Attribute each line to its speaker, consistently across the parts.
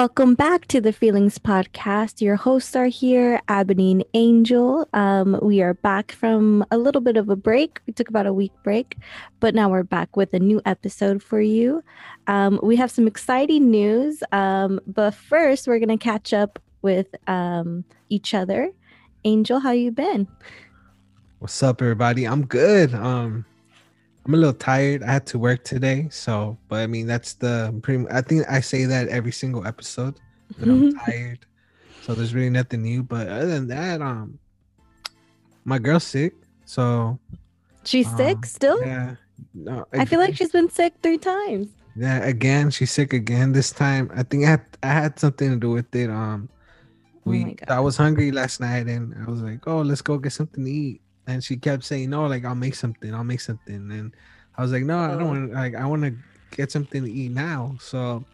Speaker 1: Welcome back to the Feelings Podcast. Your hosts are here, Ebony Angel. Um, we are back from a little bit of a break. We took about a week break, but now we're back with a new episode for you. Um, we have some exciting news, um, but first we're gonna catch up with um, each other. Angel, how you been?
Speaker 2: What's up, everybody? I'm good. Um, I'm a little tired. I had to work today, so but I mean that's the pretty. I think I say that every single episode that I'm tired. So there's really nothing new. But other than that, um, my girl's sick, so
Speaker 1: she's um, sick still.
Speaker 2: Yeah, no,
Speaker 1: I feel like she's been sick three times.
Speaker 2: Yeah, again, she's sick again. This time, I think I had I had something to do with it. Um, oh we oh I was hungry last night, and I was like, oh, let's go get something to eat and she kept saying no like i'll make something i'll make something. And i was like no i don't oh. want like i want to get something to eat now. So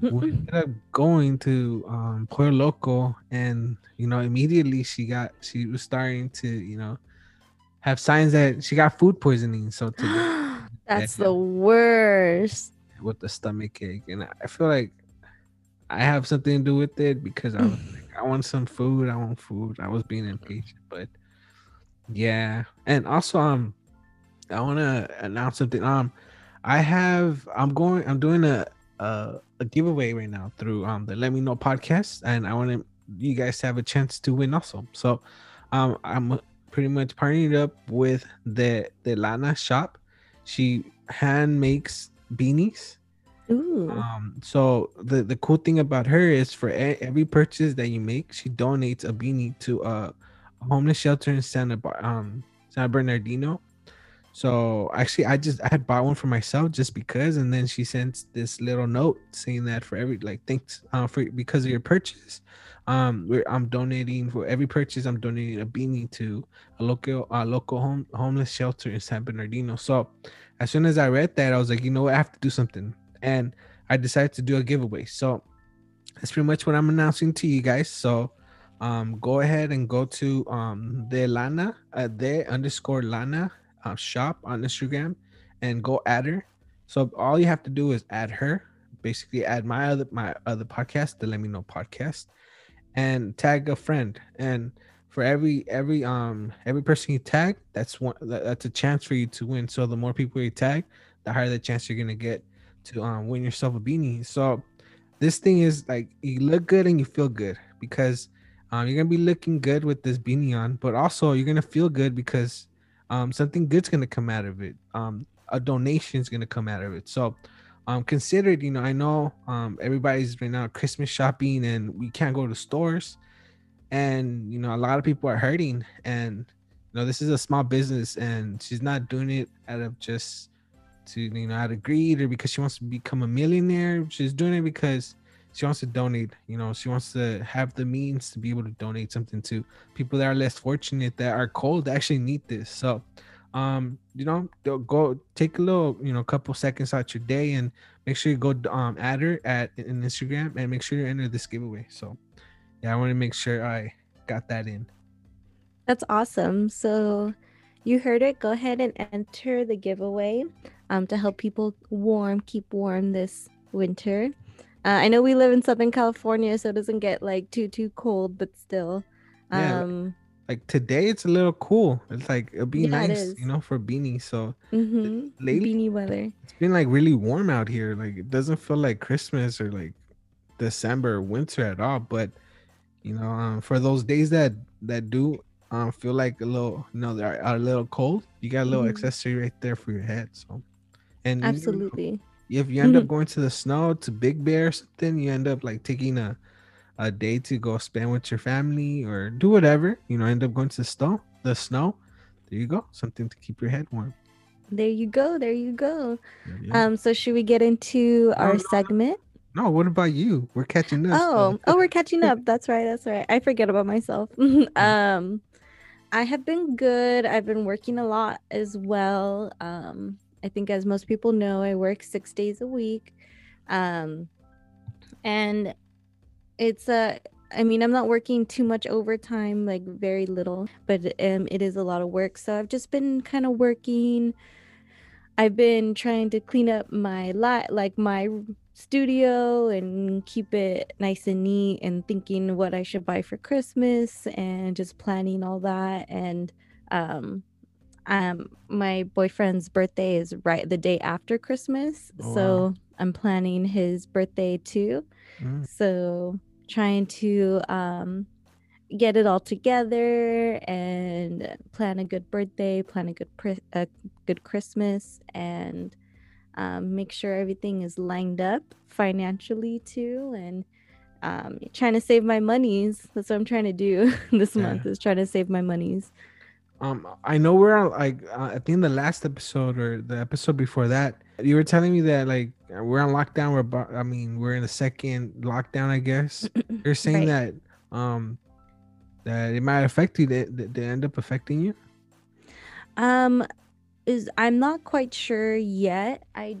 Speaker 2: we ended up going to um Pollo Loco and you know immediately she got she was starting to you know have signs that she got food poisoning. So
Speaker 1: to that's the worst.
Speaker 2: With the stomach ache and i feel like i have something to do with it because i was like i want some food i want food. I was being impatient but yeah, and also um, I want to announce something. Um, I have I'm going I'm doing a a, a giveaway right now through um the Let Me Know podcast, and I want to you guys to have a chance to win also. So, um, I'm pretty much partnered up with the the Lana shop. She hand makes beanies.
Speaker 1: Ooh.
Speaker 2: Um, so the the cool thing about her is for every purchase that you make, she donates a beanie to uh homeless shelter in Santa Bar- um San Bernardino. So actually, I just I had bought one for myself just because, and then she sent this little note saying that for every like thanks uh, for because of your purchase, um, I'm donating for every purchase. I'm donating a beanie to a local uh, local home homeless shelter in San Bernardino. So as soon as I read that, I was like, you know what, I have to do something, and I decided to do a giveaway. So that's pretty much what I'm announcing to you guys. So um, go ahead and go to um, the Lana, uh, the underscore Lana uh, shop on Instagram and go add her. So all you have to do is add her, basically add my other my other podcast, the Let Me Know podcast, and tag a friend. And for every every um every person you tag, that's one that, that's a chance for you to win. So the more people you tag, the higher the chance you're gonna get to um win yourself a beanie. So this thing is like you look good and you feel good because um, you're gonna be looking good with this beanie on, but also you're gonna feel good because um, something good's gonna come out of it. Um, a donation's gonna come out of it. So um, consider it. You know, I know um, everybody's right now Christmas shopping and we can't go to stores, and you know a lot of people are hurting. And you know this is a small business, and she's not doing it out of just to you know out of greed or because she wants to become a millionaire. She's doing it because she wants to donate you know she wants to have the means to be able to donate something to people that are less fortunate that are cold that actually need this. So um you know go take a little you know couple seconds out your day and make sure you go um add her at in instagram and make sure you enter this giveaway. So yeah i want to make sure i got that in.
Speaker 1: That's awesome. So you heard it. Go ahead and enter the giveaway um to help people warm keep warm this winter uh, I know we live in Southern California, so it doesn't get like too too cold, but still.
Speaker 2: Yeah, um, like today it's a little cool. It's like it'll be yeah, nice, you know, for beanie. So
Speaker 1: mm-hmm. lately, beanie weather.
Speaker 2: It's been like really warm out here. Like it doesn't feel like Christmas or like December or winter at all. But you know, um, for those days that that do um feel like a little, you know, they're a little cold, you got a little mm-hmm. accessory right there for your head. So,
Speaker 1: and absolutely.
Speaker 2: You know, if you end up mm-hmm. going to the snow to Big Bear or something, you end up like taking a a day to go spend with your family or do whatever. You know, end up going to the snow. The snow. There you go. Something to keep your head warm.
Speaker 1: There you go. There you go. Yeah. Um. So should we get into our no, segment?
Speaker 2: No. What about you? We're catching up.
Speaker 1: Oh. So. oh, we're catching up. That's right. That's right. I forget about myself. um. I have been good. I've been working a lot as well. Um, I think, as most people know, I work six days a week. Um, and it's a, I mean, I'm not working too much overtime, like very little, but um, it is a lot of work. So I've just been kind of working. I've been trying to clean up my lot, like my studio and keep it nice and neat and thinking what I should buy for Christmas and just planning all that and um um my boyfriend's birthday is right the day after Christmas
Speaker 2: Oh,
Speaker 1: so
Speaker 2: wow.
Speaker 1: I'm planning his birthday too
Speaker 2: Mm.
Speaker 1: so trying to um get it all together and plan a good birthday plan a good pri- a good Christmas and um, make sure everything is lined up financially too and um, trying to save my monies that's what i'm trying to do this
Speaker 2: Yeah.
Speaker 1: month is trying to save my monies
Speaker 2: Um, I know we're on like uh, I think the last episode or the episode before that, you were telling me that like we're on lockdown. We're about, I mean we're in the second lockdown, I guess. You're saying that um that it might affect you. That that they end up affecting you.
Speaker 1: um is i'm not quite sure yet i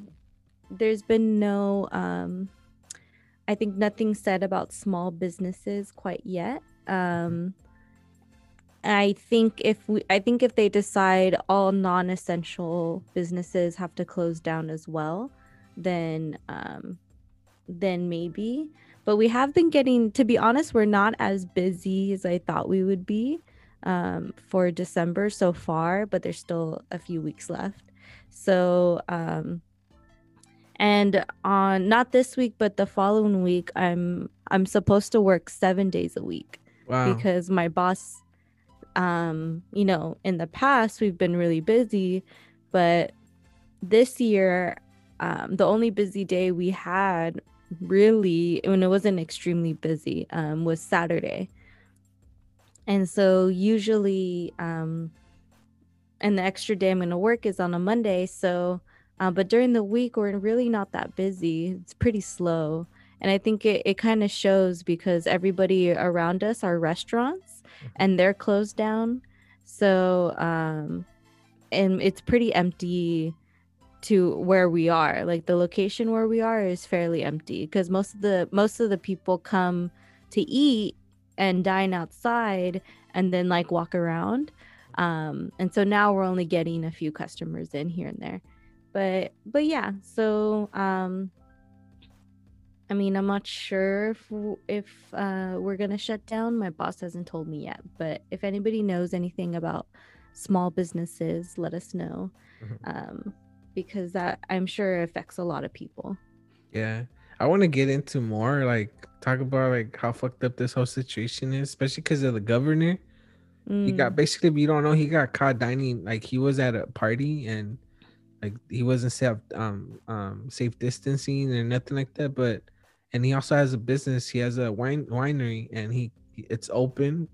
Speaker 1: there's been no um i think nothing said about small businesses quite yet um i think if we i think if they decide all non-essential businesses have to close down as well then um then maybe but we have been getting to be honest we're not as busy as i thought we would be um, for December so far, but there's still a few weeks left. So, um, and on not this week, but the following week, I'm I'm supposed to work seven days a week
Speaker 2: Wow.
Speaker 1: because my boss, um, you know, in the past we've been really busy, but this year, um, the only busy day we had really when it wasn't extremely busy um, was Saturday. And so usually, um, and the extra day I'm going to work is on a Monday. So, uh, but during the week, we're really not that busy. It's pretty slow. And I think it, it kind of shows because everybody around us are restaurants and they're closed down. So, um, and it's pretty empty to where we are. Like the location where we are is fairly empty because most of the most of the people come to eat and dine outside and then like walk around. Um, and so now we're only getting a few customers in here and there. But but yeah, so um I mean, I'm not sure if if uh, we're gonna shut down. My boss hasn't told me yet, but if anybody knows anything about small businesses, let us know,
Speaker 2: Mhm.
Speaker 1: um, because that I'm sure affects a lot of people.
Speaker 2: Yeah. I want to get into more like talk about like how fucked up this whole situation is, especially because of the governor. He got
Speaker 1: Mm,
Speaker 2: basically, if you don't know, he got caught dining like he was at a party and like he wasn't safe um um safe distancing or nothing like that. But and he also has a business. He has a wine winery and he it's open.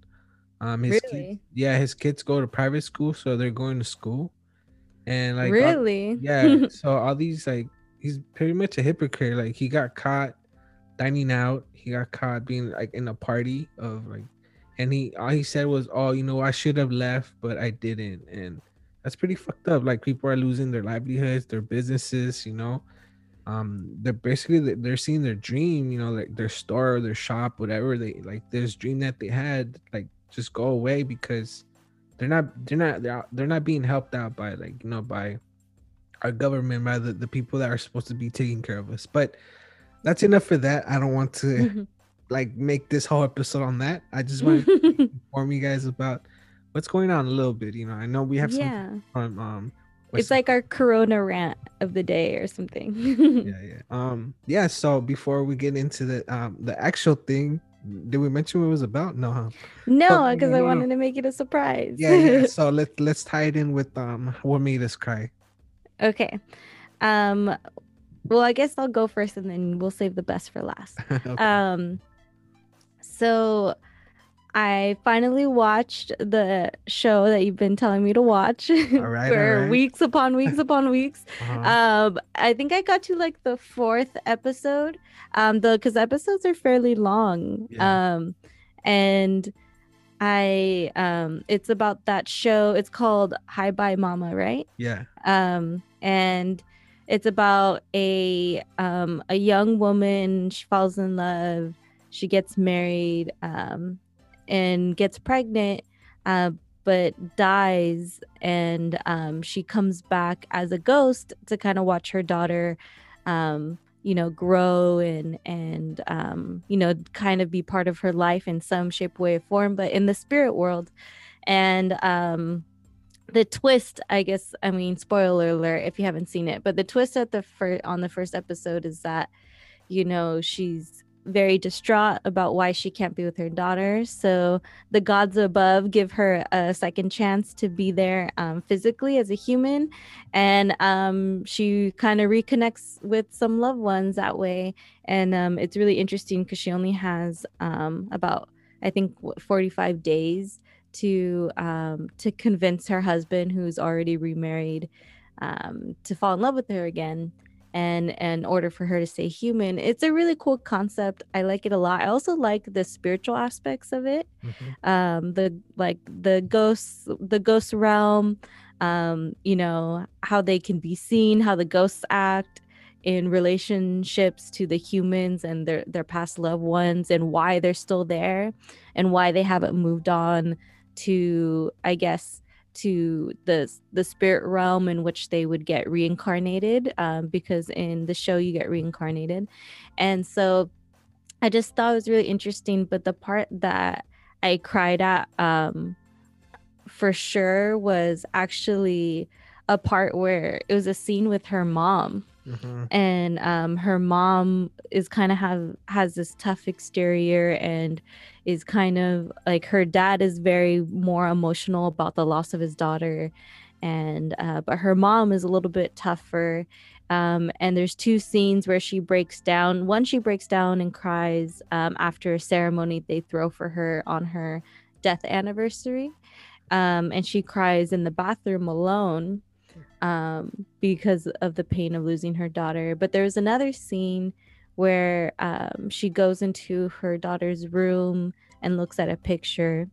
Speaker 2: Um, his kids,
Speaker 1: really,
Speaker 2: yeah, his kids go to private school, so they're going to school and like all-
Speaker 1: really,
Speaker 2: yeah, so all these like he's pretty much a hypocrite. Like he got caught dining out. He got caught being like in a party of like, and he all he said was, "Oh, you know, I should have left, but I didn't." And that's pretty fucked up. Like people are losing their livelihoods, their businesses. You know, um, they're basically they're- seeing their dream. You know, like their store, their shop, whatever they like. This dream that they had, like, just go away because they're not they're not they're, they're not being helped out by like you know by our government by the, the people that are supposed to be taking care of us but that's enough for that i don't want to like make this whole episode on that i just want to inform you guys about what's going on a little bit you know i know we have some
Speaker 1: yeah,
Speaker 2: from um
Speaker 1: it's
Speaker 2: what's-
Speaker 1: like our Corona rant of the day or something.
Speaker 2: yeah yeah um yeah so before we get into the um the actual thing did we mention what it was about no huh?
Speaker 1: no,
Speaker 2: no,
Speaker 1: because I wanted to make it a surprise.
Speaker 2: yeah yeah so let, let's tie it in with um what made us cry
Speaker 1: okay. Um. Well, I guess I'll go first, and then we'll save the best for last.
Speaker 2: Okay.
Speaker 1: Um, so I finally watched the show that you've been telling me to watch
Speaker 2: right,
Speaker 1: for
Speaker 2: right.
Speaker 1: weeks upon weeks upon weeks.
Speaker 2: Uh-huh.
Speaker 1: Um, I think I got to like the fourth episode. Um, the because episodes are fairly long.
Speaker 2: Yeah.
Speaker 1: Um, and I um, it's about that show. It's called Hi Bye Mama, right?
Speaker 2: yeah
Speaker 1: um and it's about a um a young woman she falls in love she gets married um and gets pregnant uh but dies. And um she comes back as a ghost to kind of watch her daughter um you know grow and and um, you know kind of be part of her life in some shape way or form but in the spirit world. And um the twist i guess i mean spoiler alert if you haven't seen it but the twist at the first on the first episode is that you know she's very distraught about why she can't be with her daughter. So the gods above give her a second chance to be there um, physically as a human. And um, she kind of reconnects with some loved ones that way. And um, it's really interesting because she only has um, about, I think, 45 days to um, to convince her husband, who's already remarried, um, to fall in love with her again and in order for her to stay human it's a really cool concept i like it a lot i also like the spiritual aspects of it mm-hmm. um the like the ghosts the ghost realm um you know how they can be seen how the ghosts act in relationships to the humans and their their past loved ones and why they're still there and why they haven't moved on to i guess to the the spirit realm in which they would get reincarnated um, because in the show you get reincarnated and so i just thought it was really interesting but the part that i cried at um, for sure was actually a part where it was a scene with her mom Mm-hmm. and um, her mom is kind of have has this tough exterior and is kind of like her dad is very more emotional about the loss of his daughter and uh, but her mom is a little bit tougher um, and there's two scenes where she breaks down one she breaks down and cries um, after a ceremony they throw for her on her death anniversary um, and she cries in the bathroom alone um, because of the pain of losing her daughter. But there's another scene where um, she goes into her daughter's room and looks at a picture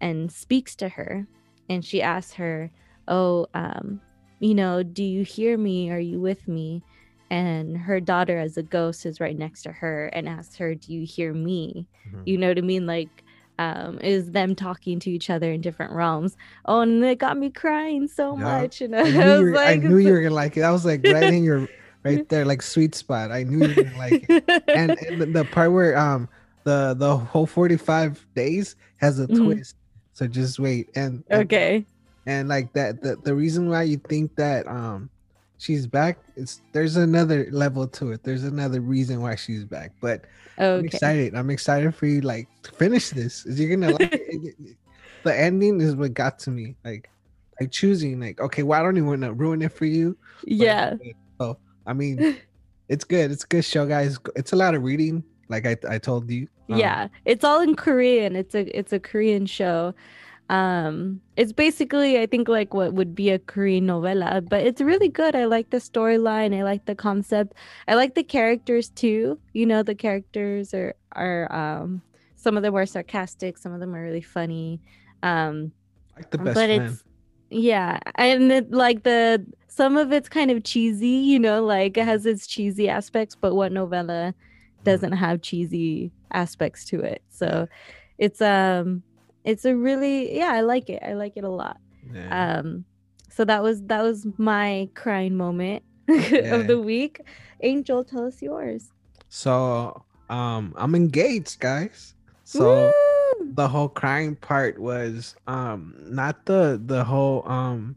Speaker 1: and speaks to her. And she asks her, Oh, um, you know, do you hear me? Are you with me? And her daughter, as a ghost, is right next to her and asks her, Do you hear me? Mm-hmm. You know what I mean? Like, um, is them talking to each other in different realms. Oh, and it got me crying so yeah. much. And I,
Speaker 2: I, knew, were, like, I knew you were gonna like it. I was like right in your right there, like sweet spot. I knew you gonna like it. And, and the part where um the the whole 45 days has a mm-hmm. twist. So just wait. And,
Speaker 1: and okay.
Speaker 2: And like that the, the reason why you think that um she's back it's there's another level to it. There's another reason why she's back. But Okay. I'm excited. I'm excited for you like to finish this. Is you're gonna like it. the ending is what got to me. Like like choosing like okay, well I don't even want to ruin it for you.
Speaker 1: Yeah.
Speaker 2: Oh, I mean, it's good. It's a good show, guys. It's a lot of reading. Like I I told you.
Speaker 1: Um, yeah, it's all in Korean. It's a it's a Korean show um it's basically i think like what would be a korean novella but it's really good i like the storyline i like the concept i like the characters too you know the characters are are um some of them are sarcastic some of them are really funny um
Speaker 2: like the best but man. it's
Speaker 1: yeah and it, like the some of it's kind of cheesy you know like it has its cheesy aspects but what novella mm-hmm. doesn't have cheesy aspects to it so it's um it's a really yeah i like it i like it a lot yeah. um so that was that was my crying moment yeah. of the week angel tell us yours
Speaker 2: so um i'm engaged guys so Woo! The whole crying part was um not the the whole um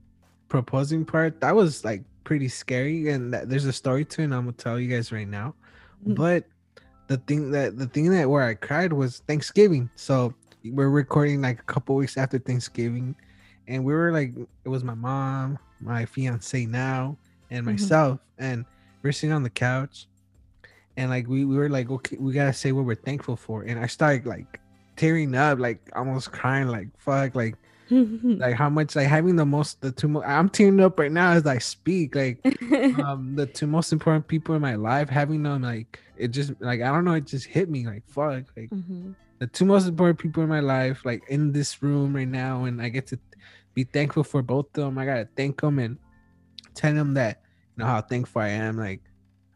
Speaker 2: proposing part that was like pretty scary and that, there's a story to it and i'm gonna tell you guys right now mm-hmm. but the thing that the thing that where i cried was thanksgiving so we're recording like a couple weeks after Thanksgiving, and we were like, it was my mom, my fiance now, and mm-hmm. myself, mm-hmm. and we're sitting on the couch, and like we, we were like, okay, we gotta say what we're thankful for, and I started like tearing up, like almost crying, like fuck, like. like how much like having the most the two mo- I'm tearing up right now as I speak like um the two most important people in my life having them like it just like I don't know it just hit me like fuck like mm-hmm the two most important people in my life, like in this room right now, and I get to be thankful for both of them. I gotta thank them and tell them that you know how thankful I am. Like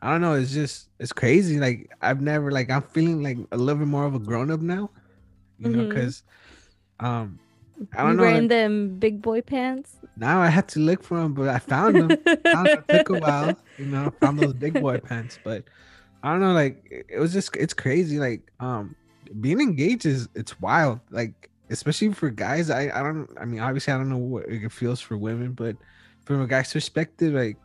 Speaker 2: I don't know, it's just it's crazy. Like I've never like I'm feeling like a little bit more of a grown up now, you mm-hmm. know, because um
Speaker 1: I don't know. Wearing like, them big boy pants.
Speaker 2: Now I had to look for them, but I found them. found it took a while, you know. Found those big boy pants, but I don't know, like it was just it's crazy. Like um being engaged is it's wild. Like especially for guys. I I don't. I mean, obviously, I don't know what it feels for women, but from a guy's perspective, like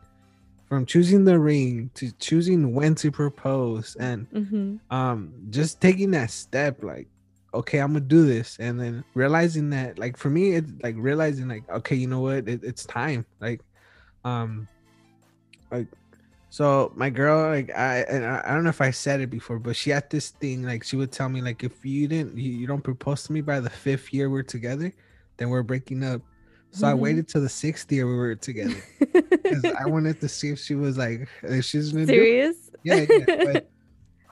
Speaker 2: from choosing the ring to choosing when to propose and
Speaker 1: mm-hmm.
Speaker 2: um just taking that step like okay i'm gonna do this and then realizing that like for me it's like realizing like okay you know what it, it's time like um like so my girl like i and I, I don't know if i said it before but she had this thing like she would tell me like if you didn't you, you don't propose to me by the fifth year we're together then we're breaking up so I
Speaker 1: Mhm.
Speaker 2: waited till the sixth year we were together because I wanted to see if she was like if she's gonna do it.
Speaker 1: Serious?
Speaker 2: Yeah, yeah. But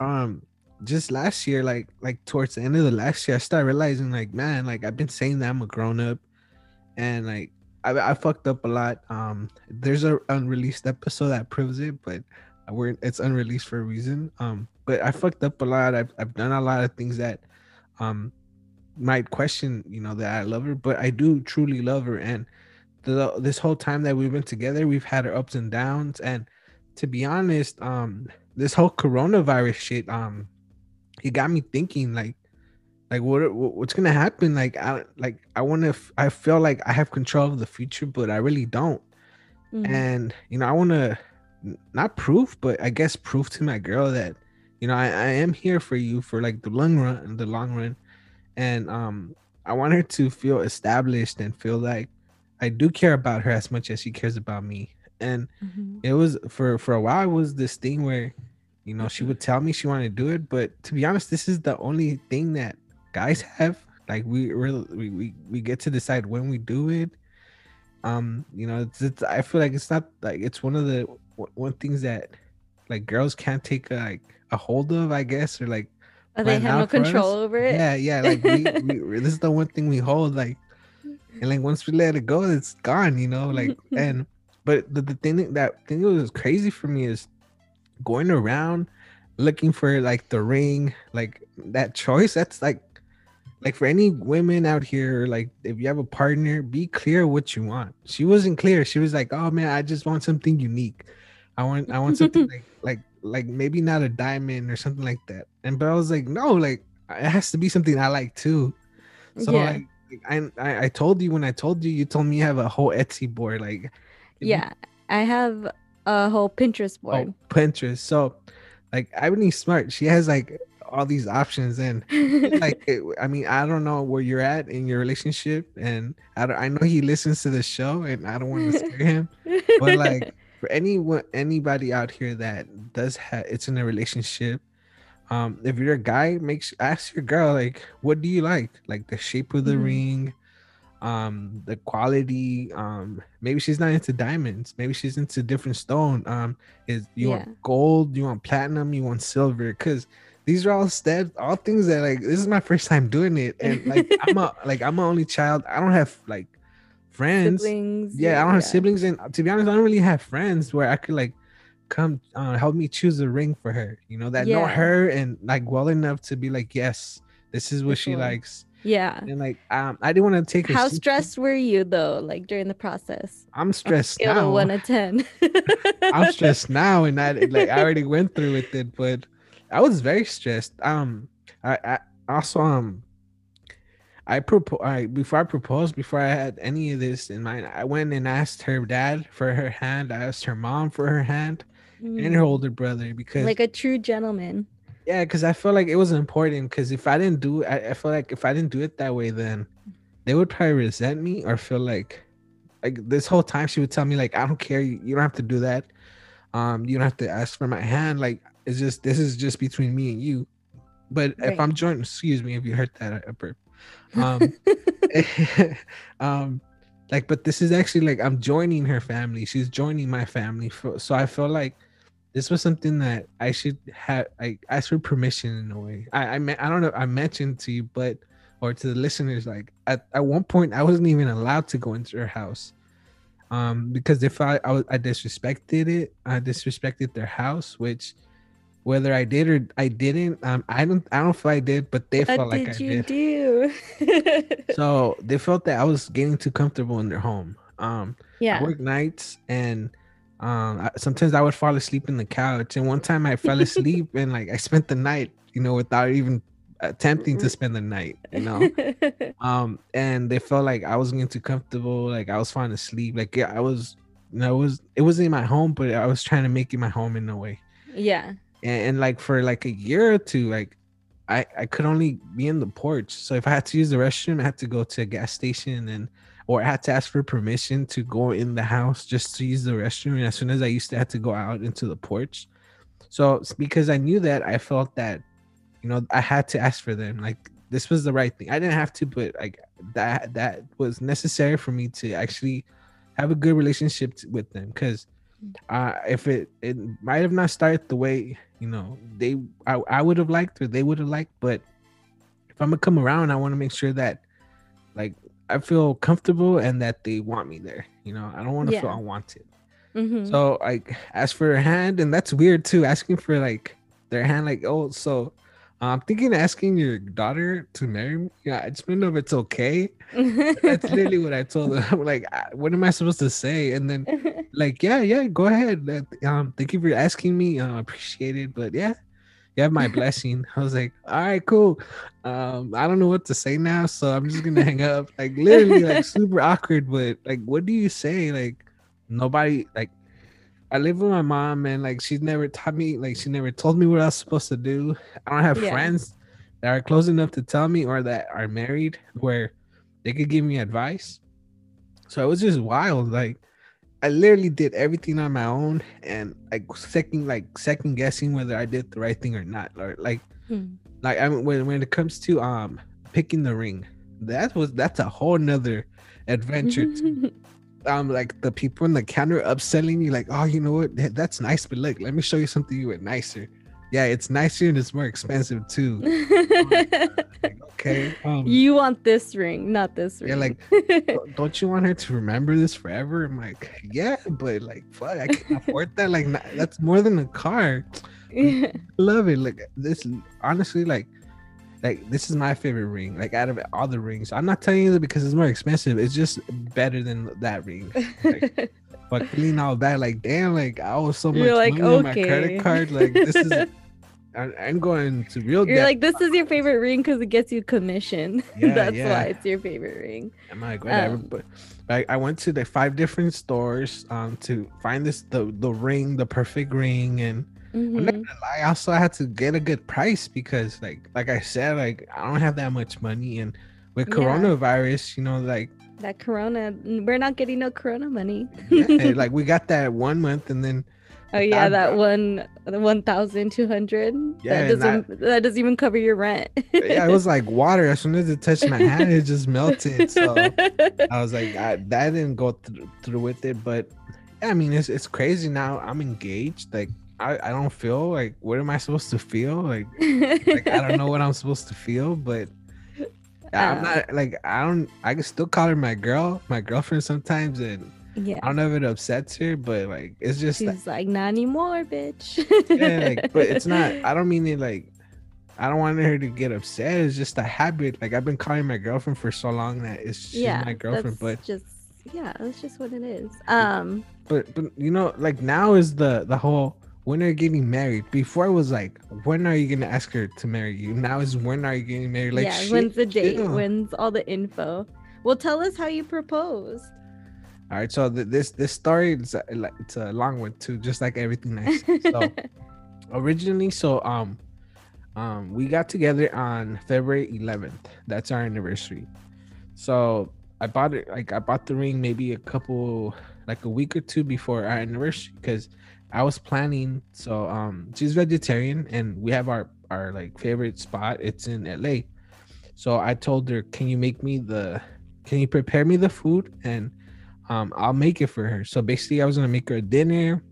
Speaker 2: um, just last year, like like towards the end of the last year, I started realizing like, man, like I've been saying that I'm a grown up, and like I, I fucked up a lot. Um, there's a unreleased episode that proves it, but we're it's unreleased for a reason. Um, but I fucked up a lot. I've I've done a lot of things that, um, might question, you know, that I love her, but I do truly love her. And the this whole time that we've been together, we've had our ups and downs. And to be honest, um, this whole coronavirus shit, um, it got me thinking, like, like what what- what's gonna happen? Like, I like I want to. I feel like I have control of the future, but I really don't.
Speaker 1: Mm.
Speaker 2: And you know, I want to not prove, but I guess prove to my girl that you know I, I am here for you for like the long run, the long run, and um, I want her to feel established and feel like I do care about her as much as she cares about me. And
Speaker 1: Mhm.
Speaker 2: it was for for a while it was this thing where you know she would tell me she wanted to do it but to be honest this is the only thing that guys have like we really we, we, we get to decide when we do it um you know it's, it's i feel like it's not like it's one of the one- one things that like girls can't take a, like a hold of i guess or like
Speaker 1: Oh, they
Speaker 2: plan
Speaker 1: have no
Speaker 2: out for us.
Speaker 1: control over it.
Speaker 2: yeah yeah like we, we this is the one thing we hold like and like once we let it go it's gone you know like and but the, the thing that- that thing that was crazy for me is going around looking for like the ring like that choice that's like like for any women out here like if you have a partner be clear what you want she wasn't clear she was like oh man i just want something unique i want i want something like like like maybe not a diamond or something like that and but i was like no like it has to be something i like too so
Speaker 1: Yeah.
Speaker 2: like I, I i told you when i told you you told me you have a whole etsy board like if you
Speaker 1: Yeah. I have a whole Pinterest board.
Speaker 2: Oh, Pinterest. So, like, Ebony Smart, she has like all these options, and like, it, I mean, I don't know where you're at in your relationship, and I don't, I know he listens to the show, and I don't want to scare him, but like, for anyone, anybody out here that does have, it's in a relationship. Um, if you're a guy, make sure ask your girl like, what do you like? Like the shape of the
Speaker 1: Mhm.
Speaker 2: ring, um the quality um maybe she's not into diamonds maybe she's into different stone um is you
Speaker 1: Yeah.
Speaker 2: want gold you want platinum you want silver because these are all steps all things that like this is my first time doing it. And like i'm a like i'm an only child. I don't have like friends.
Speaker 1: Siblings.
Speaker 2: yeah i don't have siblings. And to be honest i don't really have friends where i could like come uh, help me choose a ring for her you know that know her and like well enough to be like yes this is what she likes
Speaker 1: Yeah.
Speaker 2: and like um i didn't want to take
Speaker 1: How stressed were you though, like during the process?
Speaker 2: I'm stressed
Speaker 1: Scale
Speaker 2: now.
Speaker 1: of one to ten.
Speaker 2: I'm stressed now, and I like I already went through with it, but I was very stressed. Um, I, I also um, I propose. I before I proposed, before I had any of this in mind, I went and asked her dad for her hand. I asked her mom for her hand and her
Speaker 1: Mm.
Speaker 2: older brother because
Speaker 1: like a true gentleman.
Speaker 2: Yeah, because I felt like it was important. Because if I didn't do I, I feel like if I didn't do it that way, then they would probably resent me or feel like, like this whole time she would tell me like, I don't care, you, you don't have to do that. Um, you don't have to ask for my hand. Like it's just this is just between me and you. But if I'm joining, excuse me if you heard that, I burp. Um, um, like, but this is actually like I'm joining her family. She's joining my family. For, so I feel like this was something that I should have. I asked for permission in a way. I I, me- I don't know. I mentioned to you, but or to the listeners, like at, at one point I wasn't even allowed to go into her house. Um, because if I I, was, I disrespected it, I disrespected their house, which whether I did or I didn't, um, I don't I don't if I did, but they
Speaker 1: What
Speaker 2: felt like
Speaker 1: did
Speaker 2: I
Speaker 1: you
Speaker 2: did
Speaker 1: do?
Speaker 2: so they felt that I was getting too comfortable in their home. Um, I
Speaker 1: yeah.
Speaker 2: work nights, and um I, sometimes i would fall asleep in the couch and one time i fell asleep and like i spent the night you know without even attempting to spend the night you know? Um and they felt like i was getting too comfortable like i was falling asleep like yeah i was you know it was it wasn't my home but i was trying to make it my home in a way.
Speaker 1: Yeah.
Speaker 2: and, and like for like a year or two like i i could only be in the porch. So if i had to use the restroom i had to go to a gas station and or I had to ask for permission to go in the house just to use the restroom. And as soon as I used to have to go out into the porch. So because I knew that, I felt that, you know, I had to ask for them. Like this was the right thing. I didn't have to, but like that that was necessary for me to actually have a good relationship t- with them. Because uh, if it it might have not started the way you know they I, I would have liked or they would have liked, but if I'm gonna come around, I want to make sure that I feel comfortable and that they want me there. You know, I don't want to
Speaker 1: Yeah.
Speaker 2: feel unwanted.
Speaker 1: Mhm.
Speaker 2: So like ask for a hand, and that's weird too. Asking for like their hand, like oh, so uh, I'm thinking asking your daughter to marry me. Yeah, I just don't know if it's okay. That's literally what I told them. I'm like, what am I supposed to say? And then like, yeah, yeah, go ahead. Um, thank you for asking me. Uh, appreciate it. But yeah, you have my blessing. I was like, all right, cool. Um, I don't know what to say now, so I'm just gonna hang up. Like literally, like super awkward. But like, what do you say? Like, nobody like. I live with my mom, and like she's never taught me, like she never told me what I was supposed to do. I don't have
Speaker 1: Yeah.
Speaker 2: friends that are close enough to tell me or that are married where they could give me advice. So it was just wild. Like I literally did everything on my own and like second like second guessing whether I did the right thing or not. Or like
Speaker 1: Hmm.
Speaker 2: like I mean when when it comes to um picking the ring, that was that's a whole nother adventure. to- um like the people in the counter upselling you like, oh you know what that's nice, but look, let me show you something even nicer. Yeah, it's nicer and it's more expensive too. Like, okay. Um
Speaker 1: you want this ring, not this ring.
Speaker 2: Yeah, like, don't- you want her to remember this forever? I'm like, yeah, but like, fuck, I can't afford that. Like, not, that's more than a car. I love it. Like, this, honestly, like, like this is my favorite ring. Like, out of all the rings, I'm not telling you that because it's more expensive. It's just better than that ring. Like, but feeling all bad, like, damn, like I was so much
Speaker 1: You're like,
Speaker 2: money on my credit card. Like, this is. I- I'm going to real
Speaker 1: You're
Speaker 2: debt.
Speaker 1: like, this is your favorite ring because it gets you commission.
Speaker 2: Yeah,
Speaker 1: That's
Speaker 2: yeah.
Speaker 1: why it's your favorite ring.
Speaker 2: I'm like whatever,
Speaker 1: Um,
Speaker 2: but I, I went to the five different stores um to find this the the ring, the perfect ring, and I'm not
Speaker 1: Mhm.
Speaker 2: gonna lie, also I had to get a good price because like like I said, like I don't have that much money, and with
Speaker 1: Yeah.
Speaker 2: coronavirus, you know, like
Speaker 1: That Corona, we're not getting no Corona money.
Speaker 2: yeah, like we got that one month, and then
Speaker 1: oh yeah,
Speaker 2: I'm-
Speaker 1: that one, the one thousand two hundred.
Speaker 2: Yeah,
Speaker 1: that doesn't that doesn't even cover your rent.
Speaker 2: yeah, it was like water. As soon as it touched my hand, it just melted. So I was like, I, that didn't go through, through with it, but yeah, I mean, it's it's crazy now. I'm engaged. Like, I, I don't feel like what am I supposed to feel? Like, like I don't know what I'm supposed to feel, but I'm
Speaker 1: Uh,
Speaker 2: not like I don't. I can still call her my girl, my girlfriend sometimes, and
Speaker 1: yeah.
Speaker 2: I don't know if it upsets her, but like it's just that,
Speaker 1: She's like, not anymore, bitch.
Speaker 2: yeah, like, but it's not. I don't mean it like. I don't want her to get upset. It's just a habit. Like I've been calling my girlfriend for so long that it's she's
Speaker 1: yeah,
Speaker 2: my girlfriend, but
Speaker 1: just yeah, that's just what it is. Um,
Speaker 2: but but you know like now is the the whole when are you getting married before it was like when are you gonna ask her to marry you now is when are you getting married like
Speaker 1: yeah,
Speaker 2: shit,
Speaker 1: when's the date?
Speaker 2: chill.
Speaker 1: When's all the info? Well, tell us how you proposed.
Speaker 2: all right so th- this this story is a, like it's a long one too just like everything i say so originally so um um we got together on february 11th that's our anniversary so i bought it like i bought the ring maybe a couple like a week or two before our anniversary because i was planning so um she's vegetarian and we have our our like favorite spot it's in la so i told her can you make me the can you prepare me the food and um i'll make it for her so basically i was gonna make her a dinner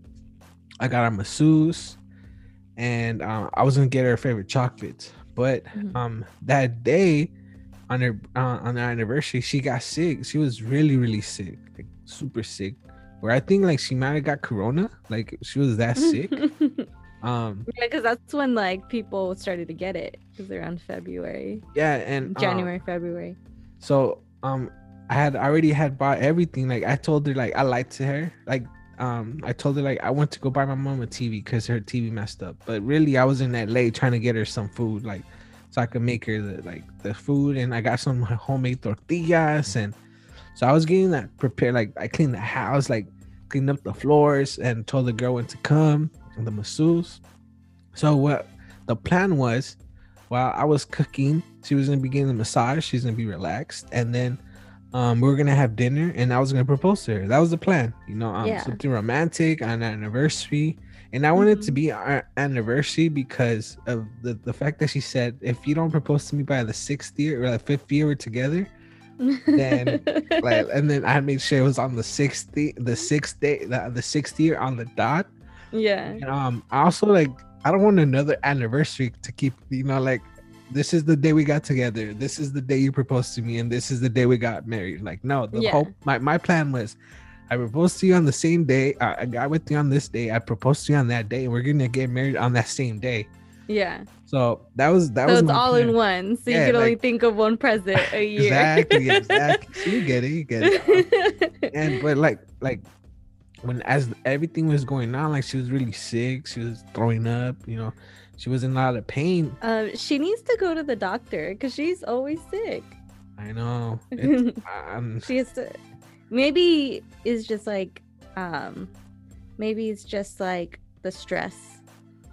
Speaker 2: i got her masseuse and um, I was gonna get her favorite chocolates. But
Speaker 1: Mhm.
Speaker 2: um, that day on her uh, on our anniversary, she got sick. She was really really sick, like super sick. Where I think like she might have got corona, like she was that sick. Um,
Speaker 1: yeah, because that's when like people started to get it because around February,
Speaker 2: yeah, and um,
Speaker 1: January, February.
Speaker 2: So um I had already had bought everything. Like I told her like I lied to her. Like um, I told her like I went to go buy my mom a TV because her TV messed up. But really, I was in LA trying to get her some food, like so I could make her the like the food, and I got some homemade tortillas, and so I was getting that prepared. Like I cleaned the house, like cleaned up the floors, and told the girl when to come, and the masseuse. So what the plan was, while I was cooking, she was gonna be getting the massage. She's gonna be relaxed, and then um, we were gonna have dinner, and I was gonna propose to her. That was the plan, you know, um,
Speaker 1: Yeah.
Speaker 2: something romantic on an anniversary. And I wanted it to
Speaker 1: Mhm.
Speaker 2: be our anniversary because of the, the fact that she said, if you don't propose to me by the sixth year or the fifth year we're together, then, like, and then I made sure it was on the sixth, the, sixth day, the, the sixth year on the dot.
Speaker 1: yeah.
Speaker 2: And, um, I also like, I don't want another anniversary to keep, you know, like, this is the day we got together. This is the day you proposed to me, and this is the day we got married. Like, no, the
Speaker 1: Yeah.
Speaker 2: whole my my plan was, I proposed to you on the same day. I, I got with you on this day. I proposed to you on that day, and we're gonna get married on that same day.
Speaker 1: Yeah.
Speaker 2: So that was that
Speaker 1: So
Speaker 2: was
Speaker 1: it's all
Speaker 2: plan.
Speaker 1: in one. So
Speaker 2: Yeah,
Speaker 1: you can only think of one present a year.
Speaker 2: exactly, exactly. So you get it, you get it. and but like like when as everything was going on, like she was really sick. She was throwing up. You know, she was in a lot of pain.
Speaker 1: um, she needs to go to the doctor because she's always sick.
Speaker 2: I know. Um,
Speaker 1: she has to. Maybe it's just like, um, maybe it's just like the stress.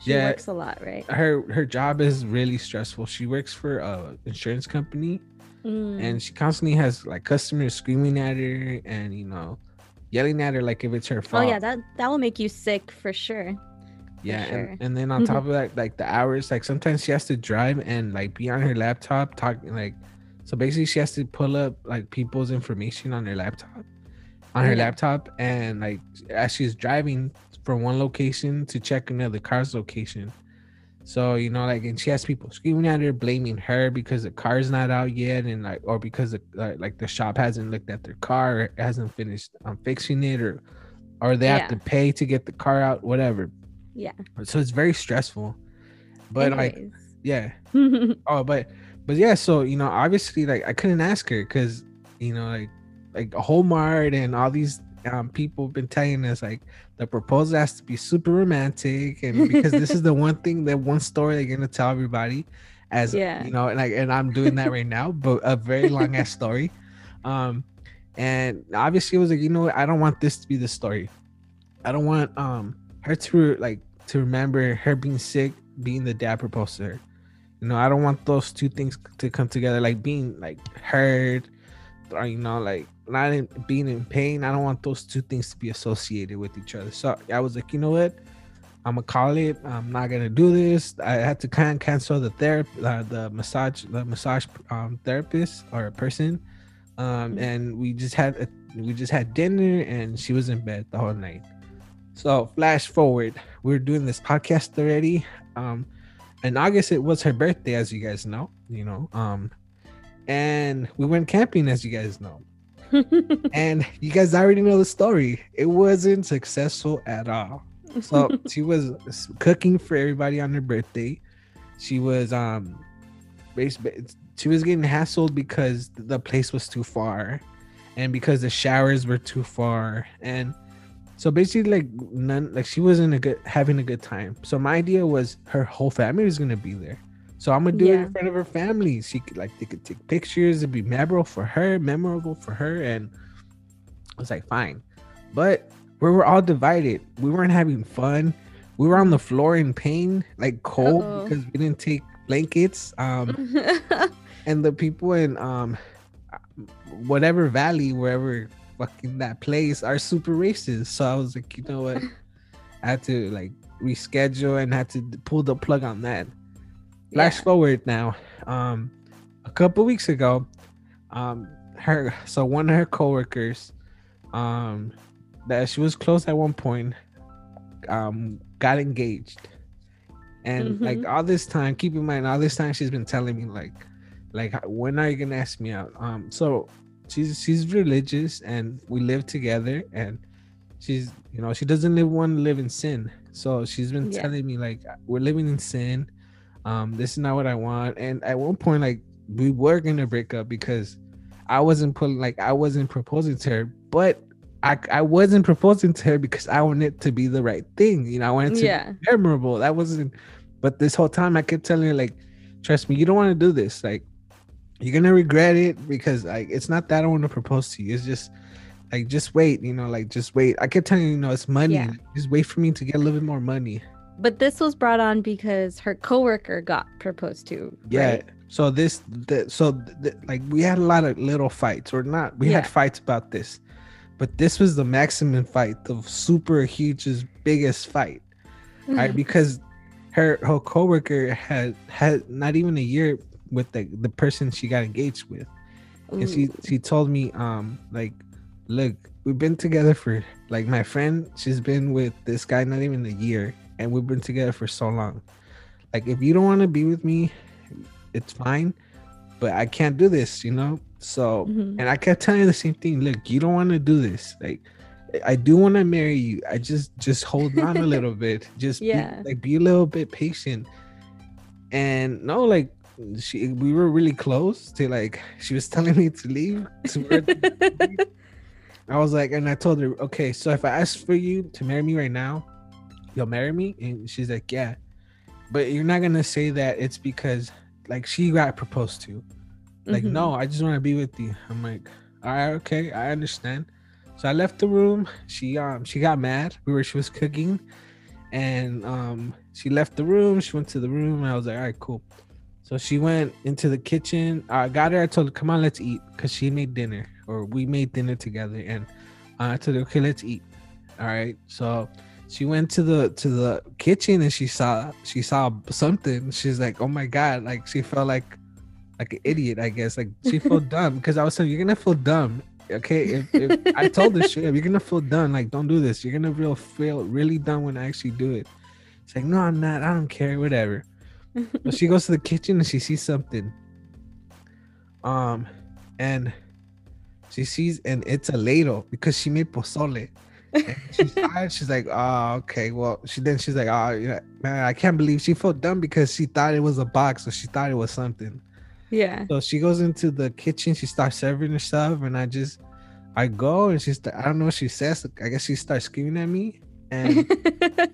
Speaker 1: She
Speaker 2: Yeah.
Speaker 1: works a lot, right?
Speaker 2: her her job is really stressful. She works for a insurance company
Speaker 1: Mm.
Speaker 2: and she constantly has like customers screaming at her and you know yelling at her like if it's her fault.
Speaker 1: oh yeah, that that will make you sick for sure.
Speaker 2: yeah,
Speaker 1: sure.
Speaker 2: and, and then on top of that, like the hours, like sometimes she has to drive and like be on her laptop talking like so basically she has to pull up like people's information on her laptop on her
Speaker 1: Yeah.
Speaker 2: laptop and like as she's driving from one location to check another car's location. So you know, like, and she has people screaming at her, blaming her because the car's not out yet, and like, or because the, like, like the shop hasn't looked at their car, or hasn't finished um, fixing it, or or they
Speaker 1: Yeah.
Speaker 2: have to pay to get the car out, whatever.
Speaker 1: Yeah.
Speaker 2: So it's very stressful. But like, yeah. Oh, but but yeah. So you know, obviously, like, I couldn't ask her because you know, like, like Walmart and all these um people been telling us like the proposal has to be super romantic, and because this is the one thing, that one story they're gonna tell everybody, as
Speaker 1: Yeah.
Speaker 2: you know, and like, and I'm doing that right now, but a very long ass story. Um, and obviously, it was like, you know, I don't want this to be the story. I don't want um her to like to remember her being sick, being the dad proposed to her. You know, I don't want those two things to come together, like being like hurt, or you know, like not in, being in pain. I don't want those two things to be associated with each other. So I was like, you know what? I'm gonna call it. I'm not gonna do this. I had to kind of cancel the therapy, uh, the massage, the massage um, therapist or a person, um,
Speaker 1: Mhm.
Speaker 2: and we just had a, we just had dinner, and she was in bed the whole night. So flash forward, we are doing this podcast already. Um, in August it was her birthday, as you guys know. You know, um, and we went camping, as you guys know. And you guys already know the story. It wasn't successful at all. So she was cooking for everybody on her birthday. She was um, she was getting hassled because the place was too far, and because the showers were too far, and so basically like none like she wasn't a good having a good time. So my idea was her whole family was gonna be there. So I'm gonna do it in front of her family. She could like they could take pictures. It'd be memorable for her, memorable for her, and I was like, fine. But we were all divided. We weren't having fun. We were on the floor in pain, like cold
Speaker 1: Uh-oh.
Speaker 2: because we didn't take blankets. Um, and the people in um, whatever valley, wherever fucking that place, are super racist. So I was like, you know what? I had to like reschedule and had to pull the plug on that. Flash
Speaker 1: Yeah.
Speaker 2: forward now. Um, a couple weeks ago, um, her so one of her coworkers, um, that she was close at one point, um, got engaged, and like
Speaker 1: Mhm.
Speaker 2: all this time, keep in mind, all this time she's been telling me like, like when are you gonna ask me out? Um, so she's she's religious and we live together and she's you know she doesn't live want to live in sin so she's been
Speaker 1: Yeah.
Speaker 2: telling me like we're living in sin um this is not what i want and at one point like we were gonna break up because i wasn't putting like i wasn't proposing to her but I I wasn't proposing to her because I wanted it to be the right thing. You know, I wanted to
Speaker 1: Yeah.
Speaker 2: be memorable. That wasn't. But this whole time, I kept telling her like, trust me, you don't want to do this. Like, you're gonna regret it because like it's not that I want to propose to you. It's just like just wait. You know, like just wait. I kept telling you, you know, it's money.
Speaker 1: Yeah.
Speaker 2: Just wait for me to get a little bit more money.
Speaker 1: But this was brought on because her coworker got proposed to.
Speaker 2: Yeah.
Speaker 1: right?
Speaker 2: So this, the, so the, like we had a lot of little fights, or not? We
Speaker 1: Yeah.
Speaker 2: had fights about this, but this was the maximum fight, the super hugeest, biggest fight, right? because her her coworker had had not even a year with the the person she got engaged with, and she she told me um like, look, we've been together for like my friend, she's been with this guy not even a year, and we've been together for so long. Like if you don't want to be with me, it's fine, but I can't do this, you know. So
Speaker 1: Mhm.
Speaker 2: and I kept telling her the same thing. Look, you don't want to do this. Like I do want to marry you. I just just hold on a little bit. Just
Speaker 1: Yeah.
Speaker 2: be, like be a little bit patient. And no, like she we were really close to like she was telling me to leave. To I was like, and I told her, okay, so if I ask for you to marry me right now, you'll marry me? And she's like, yeah. But you're not gonna say that it's because like she got proposed to. Like,
Speaker 1: Mhm.
Speaker 2: no, I just want to be with you. I'm like, all right, okay, I understand. So I left the room. She um she got mad. We were she was cooking, and um she left the room. She went to the room, and I was like, all right, cool. So she went into the kitchen. I got her. I told her, come on, let's eat, cause she made dinner, or we made dinner together. And uh, I told her, okay, let's eat. All right. So she went to the to the kitchen and she saw she saw something. She's like, oh my god, like she felt like like an idiot, I guess. Like she felt dumb because I was saying you're gonna feel dumb. Okay, if, if I told her shit, you're gonna feel dumb. Like don't do this. You're gonna real feel really dumb when I actually do it. It's like no, I'm not. I don't care. Whatever. But she goes to the kitchen and she sees something. Um, and she sees and it's a ladle because she made pozole. And she she's like, oh, okay. Well, she then she's like, ah, oh, yeah, man, I can't believe she felt dumb because she thought it was a box, or she thought it was something.
Speaker 1: yeah.
Speaker 2: So she goes into the kitchen, she starts serving herself, and I just, I go and she's, I don't know what she says. I guess she starts screaming at me, and,